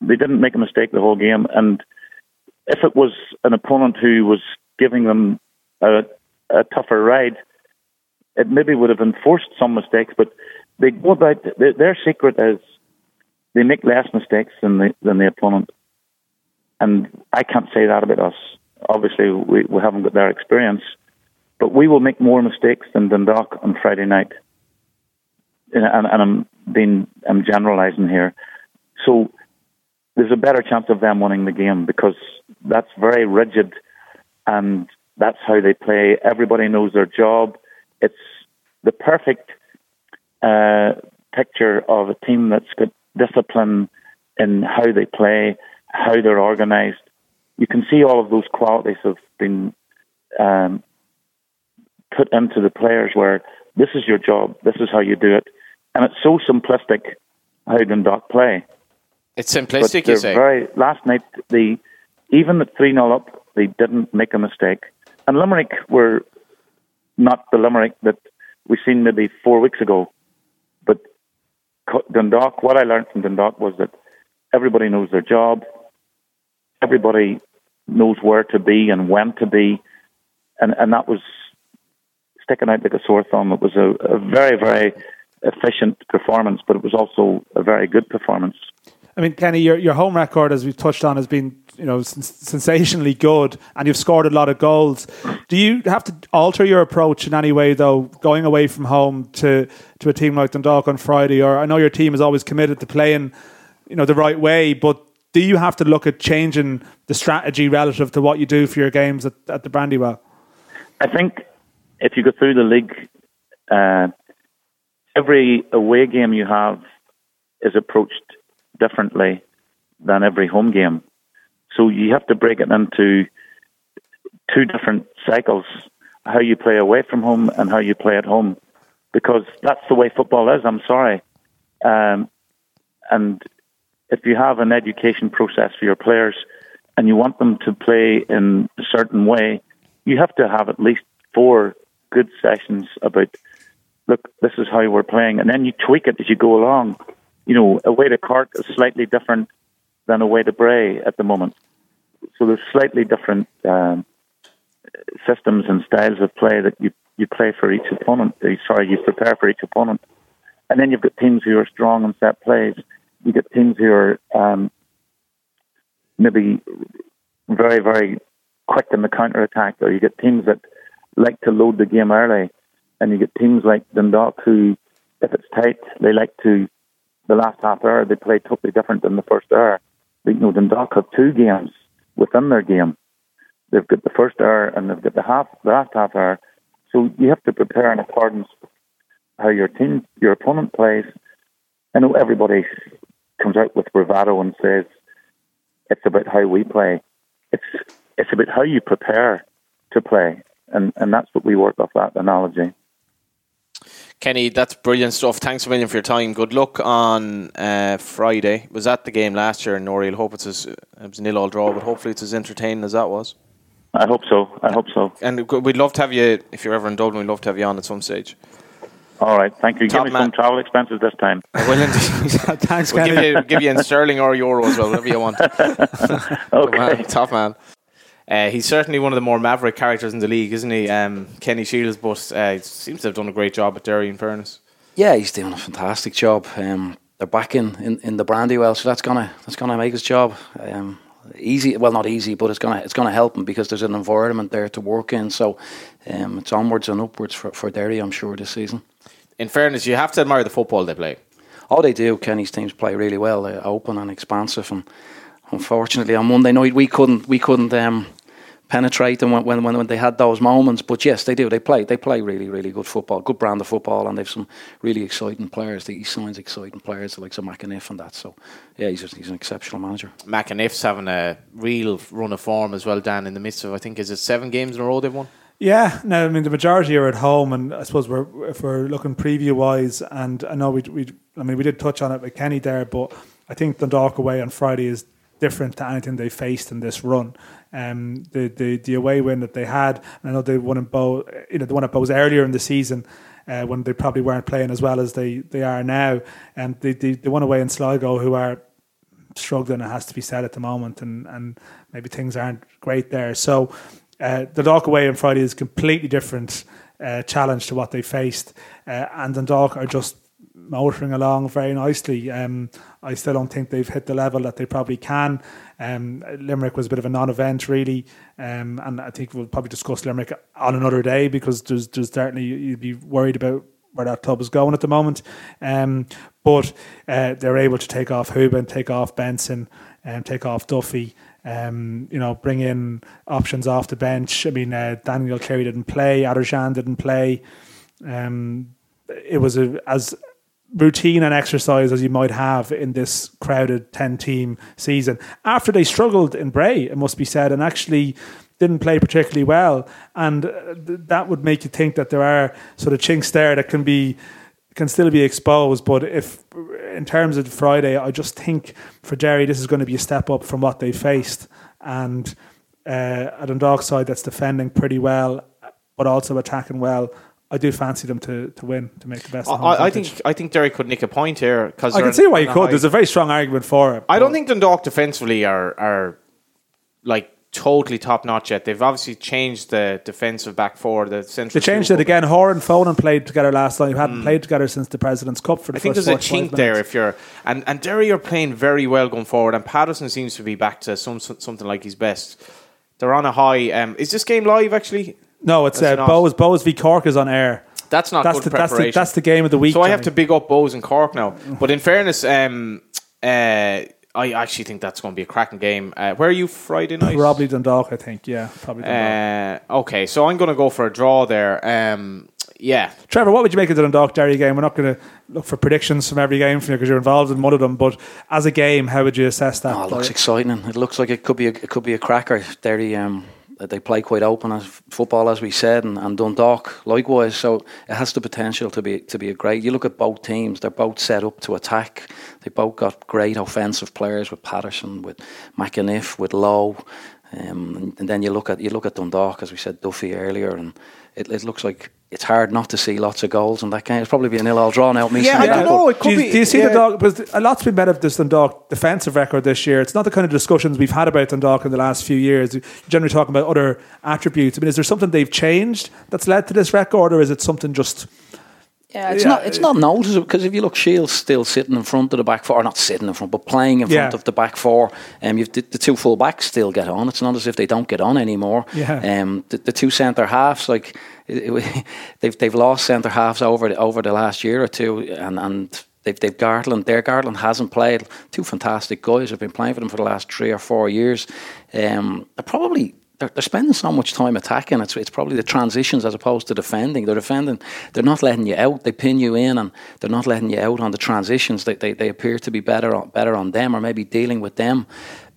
They didn't make a mistake the whole game. And if it was an opponent who was giving them a, a tougher ride, it maybe would have enforced some mistakes. But they go about their secret is they make less mistakes than the than the opponent. And I can't say that about us. Obviously, we, we haven't got their experience, but we will make more mistakes than Dundalk on Friday night and, and I'm being I'm generalising here. so there's a better chance of them winning the game because that's very rigid and that's how they play. Everybody knows their job. It's the perfect uh, picture of a team that's got discipline in how they play, how they're organised. You can see all of those qualities have been um, put into the players where this is your job, this is how you do it. And it's so simplistic how Dundalk play.
It's simplistic, you say?
Very, last night, the even at 3 0 up, they didn't make a mistake. And Limerick were not the Limerick that we seen maybe four weeks ago. But Dundalk, what I learned from Dundalk was that everybody knows their job, everybody knows where to be and when to be, and and that was sticking out like a sore thumb. It was a, a very very efficient performance, but it was also a very good performance.
I mean, Kenny, your your home record, as we've touched on, has been you know sensationally good, and you've scored a lot of goals. Do you have to alter your approach in any way, though, going away from home to to a team like Dundalk on Friday? Or I know your team is always committed to playing, you know, the right way, but do you have to look at changing the strategy relative to what you do for your games at, at the Brandywell?
I think if you go through the league, uh, every away game you have is approached differently than every home game. So you have to break it into two different cycles how you play away from home and how you play at home because that's the way football is. I'm sorry. Um, and if you have an education process for your players and you want them to play in a certain way, you have to have at least four good sessions about, look, this is how we're playing. And then you tweak it as you go along. You know, a way to Cork is slightly different than a way to Bray at the moment. So there's slightly different um, systems and styles of play that you, you play for each opponent. Uh, sorry, you prepare for each opponent. And then you've got teams who are strong in set plays you get teams who are um, maybe very, very quick in the counter attack, or you get teams that like to load the game early, and you get teams like Dundalk who, if it's tight, they like to. The last half hour they play totally different than the first hour. You know, Dundalk have two games within their game. They've got the first hour and they've got the half, the last half hour. So you have to prepare in accordance with how your team, your opponent plays. I know everybody comes out with bravado and says it's about how we play. It's it's about how you prepare to play, and and that's what we work off that analogy.
Kenny, that's brilliant stuff. Thanks a million for your time. Good luck on uh, Friday. Was that the game last year in Norrie? hope it's as, it was nil all draw, but hopefully it's as entertaining as that was.
I hope so. I hope so.
And we'd love to have you if you're ever in Dublin. We'd love to have you on at some stage.
All right, thank you. Top give me man. some travel expenses this time.
I will indeed. Thanks, we'll give you, give you in sterling or euro as well, whatever you want.
okay,
man, top man. Uh, he's certainly one of the more maverick characters in the league, isn't he? Um, Kenny Shiels, but uh, he seems to have done a great job at Derry, in fairness.
Yeah, he's doing a fantastic job. Um, they're back in, in, in the Brandywell, so that's gonna that's gonna make his job um, easy. Well, not easy, but it's gonna it's gonna help him because there's an environment there to work in. So um, it's onwards and upwards for, for Derry, I'm sure, this season
in fairness, you have to admire the football they play.
Oh, they do. Kenny's teams play really well, They're open and expansive. And unfortunately, on Monday night we couldn't we couldn't um, penetrate them when, when when they had those moments. But yes, they do. They play they play really really good football, good brand of football, and they've some really exciting players. He signs exciting players like some McAniff and that. So yeah, he's just, he's an exceptional manager.
McAniff's having a real run of form as well. Dan in the midst of I think is it seven games in a row they've won.
Yeah, no, I mean the majority are at home, and I suppose we're if we're looking preview wise, and I know we we I mean we did touch on it with Kenny there, but I think Dundalk away on Friday is different to anything they faced in this run. Um, the the the away win that they had, And I know they won in Bow, you know, the one at Bohs earlier in the season. Uh, when they probably weren't playing as well as they, they are now, and they, they won away in Sligo, who are struggling. It has to be said at the moment, and and maybe things aren't great there. So uh, the Dundalk away on Friday is a completely different uh, challenge to what they faced, uh, and Dundalk are just motoring along very nicely. Um, I still don't think they've hit the level that they probably can. Um, Limerick was a bit of a non-event, really, um, and I think we'll probably discuss Limerick on another day because there's, there's certainly you'd be worried about where that club is going at the moment. Um, but uh, they're able to take off Hoban, take off Benson, and um, take off Duffy. Um, you know, bring in options off the bench. I mean, uh, Daniel Cleary didn't play, Adorjan didn't play. Um, it was a, as routine and exercise as you might have in this crowded 10 team season. After they struggled in Bray, it must be said, and actually didn't play particularly well. And uh, that would make you think that there are sort of chinks there that can be can still be exposed. But if in terms of Friday, I just think for Derry this is going to be a step up from what they faced. And uh, at Dundalk side that's defending pretty well, but also attacking well. I do fancy them to, to win to make the best.
I, I think I think Derry could nick a point here because
I can see why you could. High. There's a very strong argument for it.
I don't think Dundalk defensively are are like totally top notch yet. They've obviously changed the defensive back four. The central.
They changed it again. Horan and Fonan played together last night. You hadn't mm. played together since the President's Cup for the I
think there's a chink there if you're and and Derry are playing very well going forward, and Patterson seems to be back to some something like his best. They're on a high. Um, is this game live actually?
No, it's uh, Bowes Bohs v Cork is on air.
That's not
that's
good
the,
preparation.
That's the, that's the game of the week.
So I have to big up Bohs and Cork now. But in fairness, um, uh, I actually think that's going to be a cracking game. Uh, where are you Friday night?
Probably Dundalk, I think. Yeah, probably Dundalk.
Uh, okay, so I'm going to go for a draw there. Um, yeah.
Trevor, what would you make of the Dundalk Derry game? We're not going to look for predictions from every game from you because you're involved in one of them. But as a game, how would you assess that?
Oh, it looks exciting. It looks like it could be a, it could be a cracker. Derry, um, they play quite open as football, as we said, and, and Dundalk likewise. So it has the potential to be to be a great. You look at both teams; they're both set up to attack. They both got great offensive players with Patterson, with McAniff, with Low. Um, and, then you look at you look at Dundalk, as we said, Duffy earlier, and it, it looks like it's hard not to see lots of goals in that game. It's probably be a nil all drawn out.
Yeah, I don't know. It could
do, you,
be,
do you see
yeah.
the dog? Because a lot's been made of this Dundalk defensive record this year. It's not the kind of discussions we've had about Dundalk in the last few years. You're generally talking about other attributes. I mean, is there something they've changed that's led to this record, or is it something just?
Yeah, it's yeah. not it's not noticeable because if you look, Shields still sitting in front of the back four, or not sitting in front, but playing in front of the back four. Um, you've the, the, two full backs still get on. It's not as if they don't get on anymore.
Yeah.
Um, the, the two centre halves, like it, it, they've they've lost centre halves over the, over the last year or two, and and they've they've Gartland. Their Gartland hasn't played. Two fantastic guys have been playing for them for the last three or four years. Um, probably they're, they're spending so much time attacking. It's it's probably the transitions as opposed to defending. They're defending. They're not letting you out. They pin you in, and they're not letting you out on the transitions. They they, they appear to be better on, better on them, or maybe dealing with them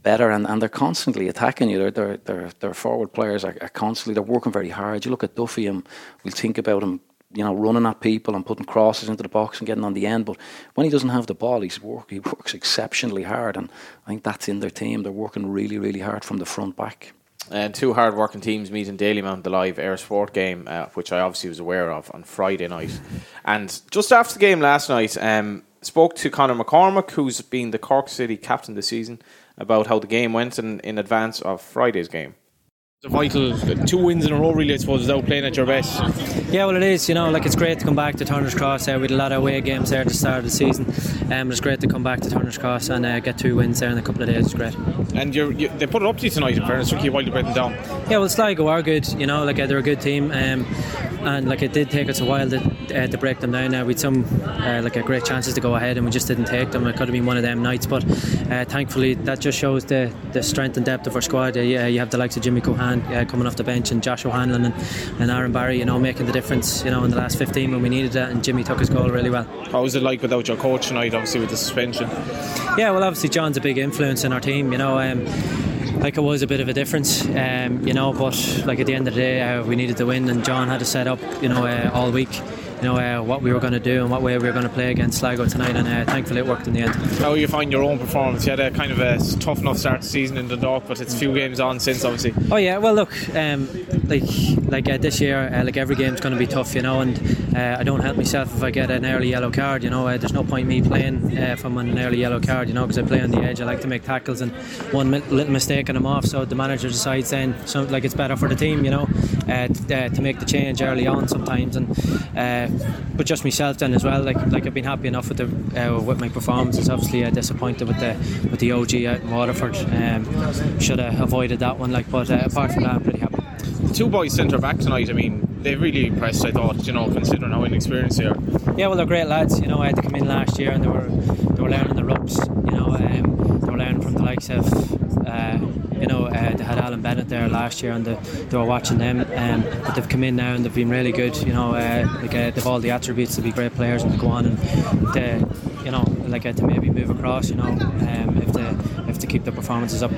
better. And, and they're constantly attacking you. Their their their, forward players are, are constantly. They're working very hard. You look at Duffy, and we'll think about him you know, running at people and putting crosses into the box and getting on the end. But when he doesn't have the ball, he's work, he works exceptionally hard, and I think that's in their team. They're working really, really hard from the front back.
And two hard working teams meet in Dalymount, the live eir Sport game, uh, which I obviously was aware of on Friday night. And just after the game last night, um, spoke to Conor McCormack, who's been the Cork City captain this season, about how the game went in, in advance of Friday's game.
Vital two wins in a row, really, I suppose, without playing at your best.
Yeah, well, it is. You know, like it's great to come back to Turner's Cross. Uh, we had a lot of away games there at the start of the season. Um, it's great to come back to Turner's Cross and uh, get two wins there in a couple of days. It's great.
And you, they put it up to you tonight, in fairness, took you a while to break them down.
Yeah, well, Sligo are good. You know, like uh, they're a good team. Um, and like it did take us a while to, uh, to break them down. Uh, we had some uh, like great chances to go ahead, and we just didn't take them. It could have been one of them nights, but uh, thankfully that just shows the, the strength and depth of our squad. Uh, yeah, you have the likes of Jimmy Keohane uh, coming off the bench, and Josh O'Hanlon and, and Aaron Barry, you know, making the difference. You know, in the last 15 when we needed that, and Jimmy took his goal really well.
How was it like without your coach tonight? Obviously with the suspension.
Yeah, well, obviously John's a big influence in our team. You know. Um, like it was a bit of a difference, um, you know. But like at the end of the day, uh, we needed to win, and John had to set up, you know, uh, all week you know uh, what we were going to do and what way we were going to play against Sligo tonight, and uh, thankfully it worked in the end.
How you find your own performance? You had a kind of a tough enough start to the season in Dundalk, but it's a few games on since, obviously.
Oh yeah, well look, um, like like uh, this year, uh, like every game's going to be tough, you know, and uh, I don't help myself if I get an early yellow card. You know, uh, there's no point me playing from an early yellow card, you know, because I play on the edge. I like to make tackles, and one little mistake and I'm off. So the manager decides then, so like it's better for the team, you know, to, to make the change early on sometimes, and but just myself then as well. Like like I've been happy enough with the uh, with my performances. Obviously, uh, disappointed with the with the OG out in Waterford. Um, should have avoided that one. Like, but uh, apart from that, I'm pretty happy.
The two boys centre back tonight. I mean, they really impressed. I thought, you know, considering how inexperienced they are.
Yeah, well, they're great lads. You know, I had to come in last year and they were they were learning the ropes. You know, um, they were learning from the likes of. You know, uh, they had Alan Bennett there last year, and the, they were watching them. Um, but they've come in now and they've been really good. You know, uh, like uh, they've all the attributes to be great players and to go on and to, you know, like uh, to maybe move across. You know, um, if they to keep the performances up.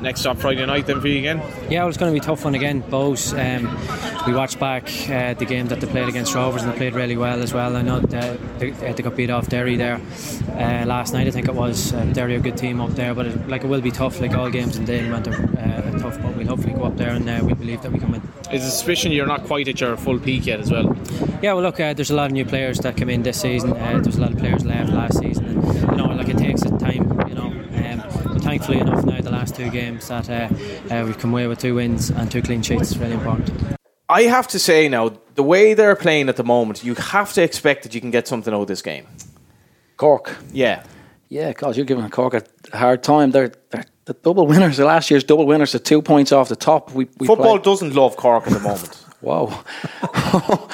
Next up Friday night then for you again.
Yeah, well, it's going to be a tough one again. Bohs. Um, we watched back uh, the game that they played against Rovers and they played really well as well. I know they, they got beat off Derry there uh, last night. I think it was uh, Derry a good team up there, but it, like it will be tough. Like all games in Dane went uh, tough, but we'll hopefully go up there and uh, we believe that we can win.
Is a suspicion you're not quite at your full peak yet as well?
Yeah, well, look, uh, there's a lot of new players that come in this season. Uh, there's a lot of players left last season, and you know, like it takes time. You know, um, but thankfully enough now, the last two games that uh, uh, we've come away with two wins and two clean sheets is really important.
I have to say now, the way they're playing at the moment, you have to expect that you can get something out of this game.
Cork.
Yeah.
Yeah, God, you're giving Cork a hard time. They're, they're the double winners. The last year's double winners, the two points off the top. We, we
Football
played.
doesn't love Cork at the moment.
Wow.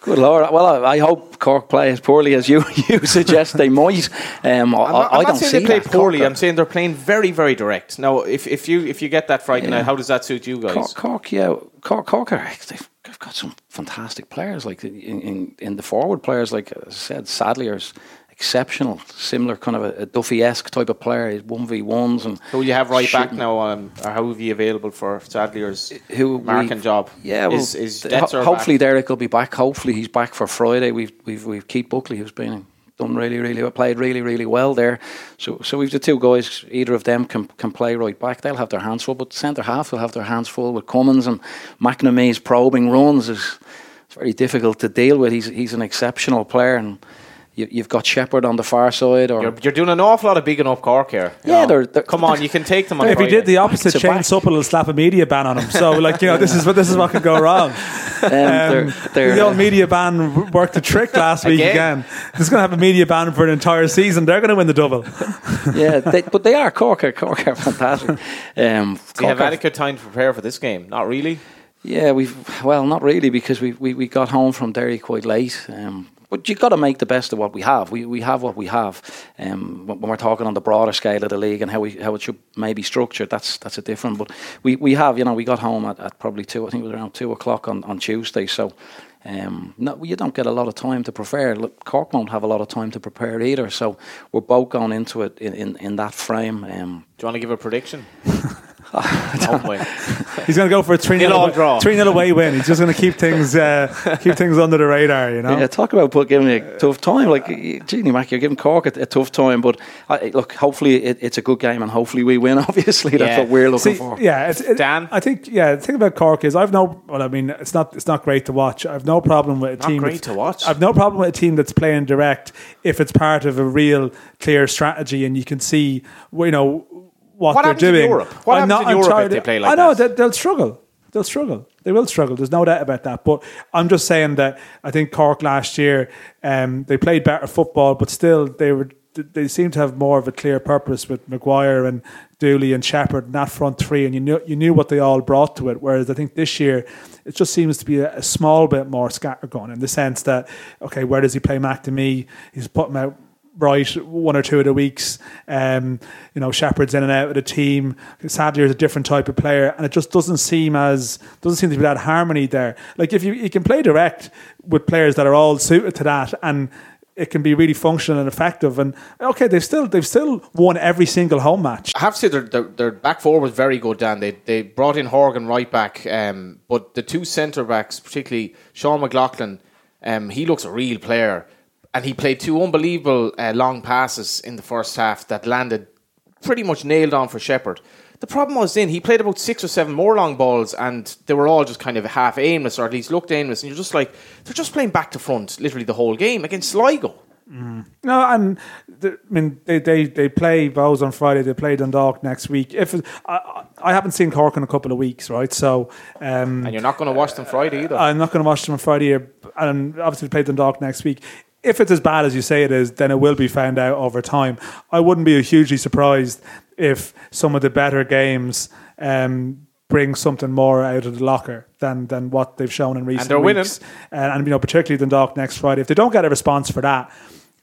Good lord! Well, I, I, hope Cork play as poorly as you, you suggest they might. Um,
I'm not,
I,
not
don't
saying
see
they play poorly.
Cork,
I'm saying they're playing very, very direct. Now, if, if you if you get that Friday
Yeah.
night, how does that suit you guys?
Cork, Cork, yeah, Cork, Cork are, they've, they've got some fantastic players. Like in, in, in the forward players, like I said, Sadlier is exceptional. Similar kind of a, a Duffy esque type of player. He's one v ones and
Who you have right back now, um, or how have you available for Sadlier's
who
marking
we-
job?
Yeah, well,
is, is
ho- hopefully
back?
Derek will be back. Hopefully he's back for Friday. We've we've we've Keith Buckley who's been done really really well, played really really well there. So so we've the two guys. Either of them can can play right back. They'll have their hands full, but centre half will have their hands full with Cummins and McNamee's probing runs is it's very difficult to deal with. He's he's an exceptional player and. You, you've got Sheppard on the far side, or
You're, you're doing an awful lot of bigging up Cork here.
Yeah, they're- they're-
come on, you can take them on
If he did the opposite,
to
Shane
back.
Supple will slap a media ban on him. So, like you know, this is what this is what could go wrong.
um, they're,
Um,
they're,
the
uh,
old media ban worked a trick last week
Again?
again. He's going to have a media ban for an entire season. They're going to win the double.
yeah, they, but they are Cork. Are, Cork are fantastic. Um,
Do you have
are-
adequate time to prepare for this game? Not really.
Yeah, we've well, not really because we we, we got home from Derry quite late. Um, but you've got to make the best of what we have. We we have what we have. Um, when we're talking on the broader scale of the league and how we how it should maybe structured, that's that's a different. But we, we have you know we got home at, at probably two. I think it was around two o'clock on, on Tuesday. So. Um, no, you don't get a lot of time to prepare. Look, Cork won't have a lot of time to prepare either. So we're both going into it in, in, in that frame. Um,
Do you want to give a prediction? boy.
He's going to go for a 3
Nil all
0
draw.
three nil away win. He's just going to keep things uh, keep things under the radar, you know.
Yeah, talk about put, giving me a tough time. Like, Genie Mac, you're giving Cork a, a tough time, but I, look, hopefully it, it's a good game and hopefully we win. Obviously, that's
Yeah.
what we're looking
See,
for.
yeah, it's, it,
Dan?
I think yeah. The thing about Cork is I've no. Well, I mean, it's not it's not great to watch. I've no problem with a
Not
team.
great to watch?
I've no problem with a team that's playing direct if it's part of a real clear strategy and you can see you know what,
What
they're doing.
Europe? What
I'm
happens in
I'm
Europe if they play like
I know
that?
they'll struggle. They'll struggle. They will struggle. There's no doubt about that. But I'm just saying that I think Cork last year um, they played better football, but still they were they seem to have more of a clear purpose with Maguire and Dooley and Sheppard and that front three, and you knew you knew what they all brought to it. Whereas I think this year it just seems to be a, a small bit more scattergun in the sense that okay, where does he play McNamee? He's putting out right one or two of the weeks. Um, you know, Sheppard's in and out of the team. Sadlier, is a different type of player, and it just doesn't seem as doesn't seem to be that harmony there. Like if you you can play direct with players that are all suited to that, and it can be really functional and effective. And okay, they've still they've still won every single home match.
I have to say their, their, their back four was very good, Dan. They they brought in Horgan right back, um, but the two centre backs, particularly Sean McLoughlin, um, he looks a real player, and he played two unbelievable uh, long passes in the first half that landed pretty much nailed on for Sheppard. The problem was then he played about six or seven more long balls, and they were all just kind of half aimless, or at least looked aimless. And you're just like, they're just playing back to front, literally the whole game against Sligo.
No, and the, I mean they, they, they play Bohs on Friday. They play Dundalk next week. If I, I haven't seen Cork in a couple of weeks, right? So um,
And you're not going to watch them Friday either.
I'm not going to watch them on Friday, and obviously play Dundalk next week. If it's as bad as you say it is, then it will be found out over time. I wouldn't be hugely surprised if some of the better games um, bring something more out of the locker than than what they've shown in recent
they're winning.
weeks. And, and you know, particularly Dundalk next Friday. If they don't get a response for that,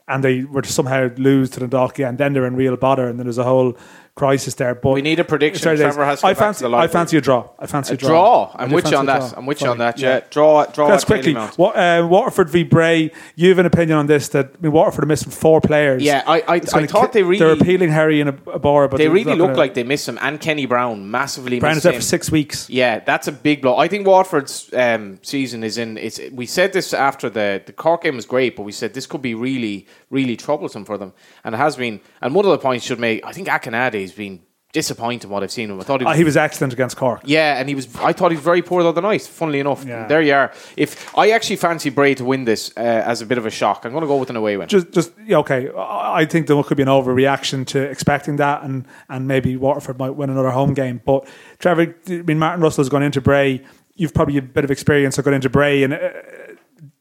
and they were to somehow lose to Dundalk again, then they're in real bother, and then there's a whole crisis there. But
We need a prediction. Trevor has
I fancy, I fancy a draw. I fancy a,
A draw. I'm with you on that.
draw.
I'm with you on that. Yeah, draw. Draw.
That's
at
quickly. What, uh, Waterford v Bray. You have an opinion on this? That I mean, Waterford are missing four players.
Yeah, I- I- I thought
ki-
they really-
they're appealing Héry and a, Aborah, but
They really look
gonna-
like they miss him, and Kenny Browne massively. Browne
is there for six weeks.
Yeah, that's a big blow. I think Waterford's um, season is in. It's, we said this after the the Cork game was great, but we said this could be really, really troublesome for them, and it has been. And one of the points should make. I think Akinade has been disappointing what I've seen him. I thought he
Uh,
was.
he was excellent against Cork.
yeah, and he was. I thought he was very poor the other night. Funnily enough,
Yeah.
there you are. If I actually fancy Bray to win this uh, as a bit of a shock, I'm going to go with an away win.
Just, just yeah, okay. I I think there could be an overreaction to expecting that, and and maybe Waterford might win another home game. But Trevor, I mean, Martin Russell's gone into Bray. You've probably a bit of experience of going into Bray and. Uh,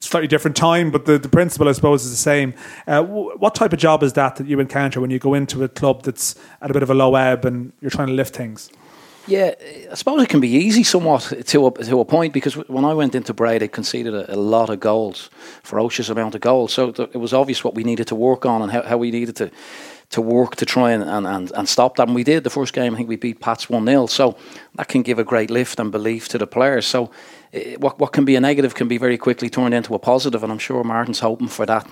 Slightly different time, but the, the principle, I suppose, is the same. Uh, wh- what type of job is that that you encounter when you go into a club that's at a bit of a low ebb and you're trying to lift things?
Yeah, I suppose it can be easy somewhat to a, to a point because when I went into Bray, they conceded a, a lot of goals, ferocious amount of goals. So th- it was obvious what we needed to work on and how, how we needed to to work to try and, and, and, and stop that. And we did. The first game, I think we beat Pats 1 0. So that can give a great lift and belief to the players. So eh, what, what can be a negative can be very quickly turned into a positive, and I'm sure Martin's hoping for that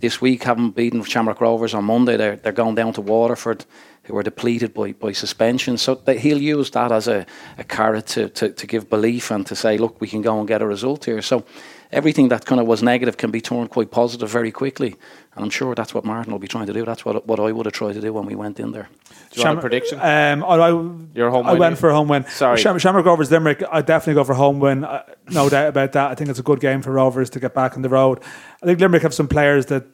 this week. Having beaten Shamrock Rovers on Monday, they're, they're going down to Waterford who are depleted by, by suspension. So that he'll use that as a, a carrot to, to, to give belief and to say, look, we can go and get a result here. So everything that kind of was negative can be turned quite positive very quickly. And I'm sure that's what Martin will be trying to do. That's what what I would have tried to do when we went in there.
Do you want a
Sham-
prediction?
Um, I, I,
Your home
I
win,
went
yeah.
for a home win.
Sorry.
Sham- Shamrock Rovers Limerick. I definitely go for a home win. Uh, no doubt about that. I think it's a good game for Rovers to get back on the road. I think Limerick have some players that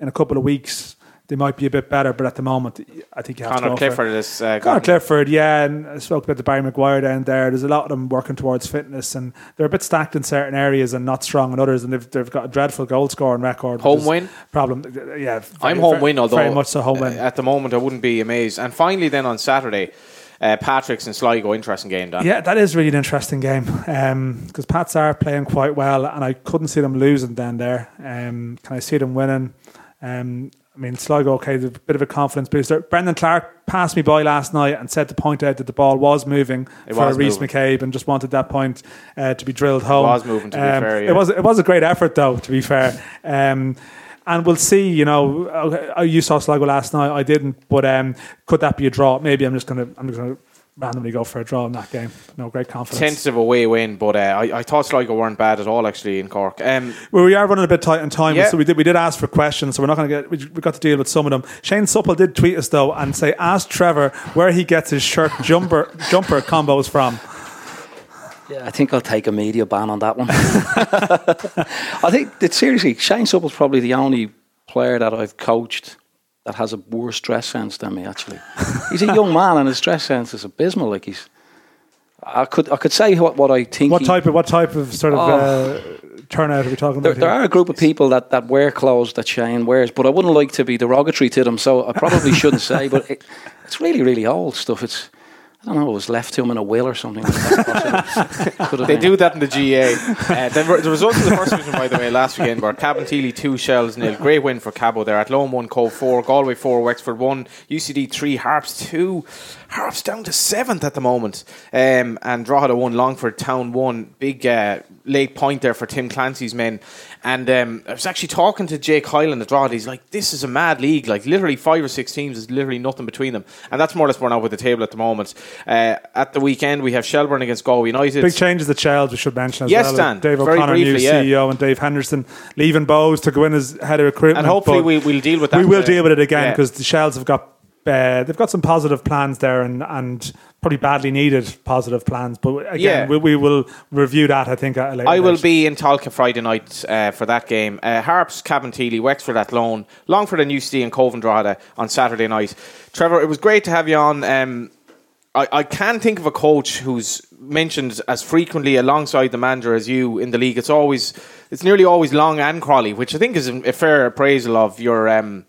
in a couple of weeks they might be a bit better, but at the moment, I think you have to
Conor
go
Clifford
for
is. Uh, Conor
Clifford, yeah, and I spoke about the Barry Maguire down there. There's a lot of them working towards fitness, and they're a bit stacked in certain areas and not strong in others. And they've, they've got a dreadful goal scoring record.
Home win?
problem. Yeah,
I'm home
very-
win, although
very much so home win.
At the moment, I wouldn't be amazed. And finally, then on Saturday, uh, Patrick's and Sligo, interesting game. Dan.
Yeah, that is really an interesting game because Pats are playing quite well, and I couldn't see them losing down there. Um, can I see them winning? Um, I mean, Sligo, okay, a bit of a confidence booster. Brendan Clarke passed me by last night and said to point out that the ball was moving
It
for
was
Rhys
moving.
McCabe and just wanted that point uh, to be drilled home.
It was moving, to be
Um,
fair, yeah.
It was it was a great effort, though, to be fair. Um, and we'll see. You know, okay, you saw Sligo last night. I didn't, but um, could that be a draw? Maybe I'm just gonna I'm just gonna randomly go for a draw in that game. No great confidence.
Tentative away win, but uh, I, I thought Sligo weren't bad at all actually in Cork. Um,
Well, we are running a bit tight on time,
Yeah.
so we did we did ask for questions, so we're not going to get we, we got to deal with some of them. Shane Supple did tweet us though and say, ask Trevor where he gets his shirt jumper jumper combos from.
Yeah, I think I'll take a media ban on that one. I think that seriously, Shane Supple's probably the only player that I've coached that has a worse dress sense than me. Actually, he's a young man and his dress sense is abysmal. Like he's, I could I could say what, what I think.
What
he-
type of what type of sort of
Oh.
uh, turnout are we talking
There,
about?
there
here?
are a group of people that, that wear clothes that Shane wears, but I wouldn't like to be derogatory to them, so I probably shouldn't say. But it, it's really, really old stuff. It's I don't know. It was left to him in a will or something. Like that, possibly. Could have
They
been.
do that in the GA. Uh, the, the results of the first division, by the way, last weekend were Cabinteely 2, Shels nil. Great win for Cabo there. At Athlone 1, Cobh 4, Galway 4, Wexford 1, UCD 3, Harps 2. Harps down to 7th at the moment. Um, and Drogheda won, Longford Town 1. Big uh, late point there for Tim Clancy's men. And um, I was actually talking to Jake Hyland at Drogheda. He's like, this is a mad league. Like, literally five or six teams. There's literally nothing between them. And that's more or less borne out with the table at the moment. Uh, at the weekend, we have Shelbourne against Galway United.
Big changes at Shels, we should mention as
Yes,
well.
Dan.
Dave O'Connor, new
briefly, yeah.
CEO, and Dave Henderson leaving Bohs to go in as head of recruitment.
And hopefully we- we'll deal with that,
We will
uh,
deal with it again
yeah.
because the Shells have got uh, they've got some positive plans there and, and probably badly needed positive plans. But again,
Yeah.
we, we will review that. I think at a later
I will be in Tolka Friday night uh, for that game. Uh, Harps, Cabinteely, Wexford Athlone, Longford and UCD and Cobh and Drogheda on Saturday night. Trevor, it was great to have you on. Um, I, I can't think of a coach who's mentioned as frequently alongside the manager as you in the league. It's always, it's nearly always Long and Croly, which I think is a fair appraisal of your, um,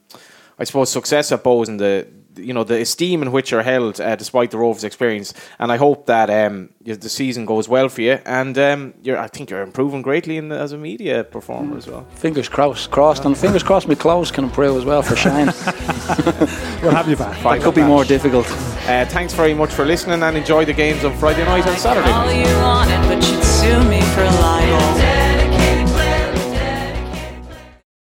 I suppose, success at Bohs in the you know the esteem in which you're held uh, despite the Rovers experience. And I hope that um, the season goes well for you. And um, you're, I think you're improving greatly in the, as a media performer as well.
Fingers crossed, crossed, and fingers crossed. My clothes can improve as well for Shane.
we'll have you back.
That could be more difficult.
Uh, thanks very much for listening, and enjoy the games on Friday night and Saturday.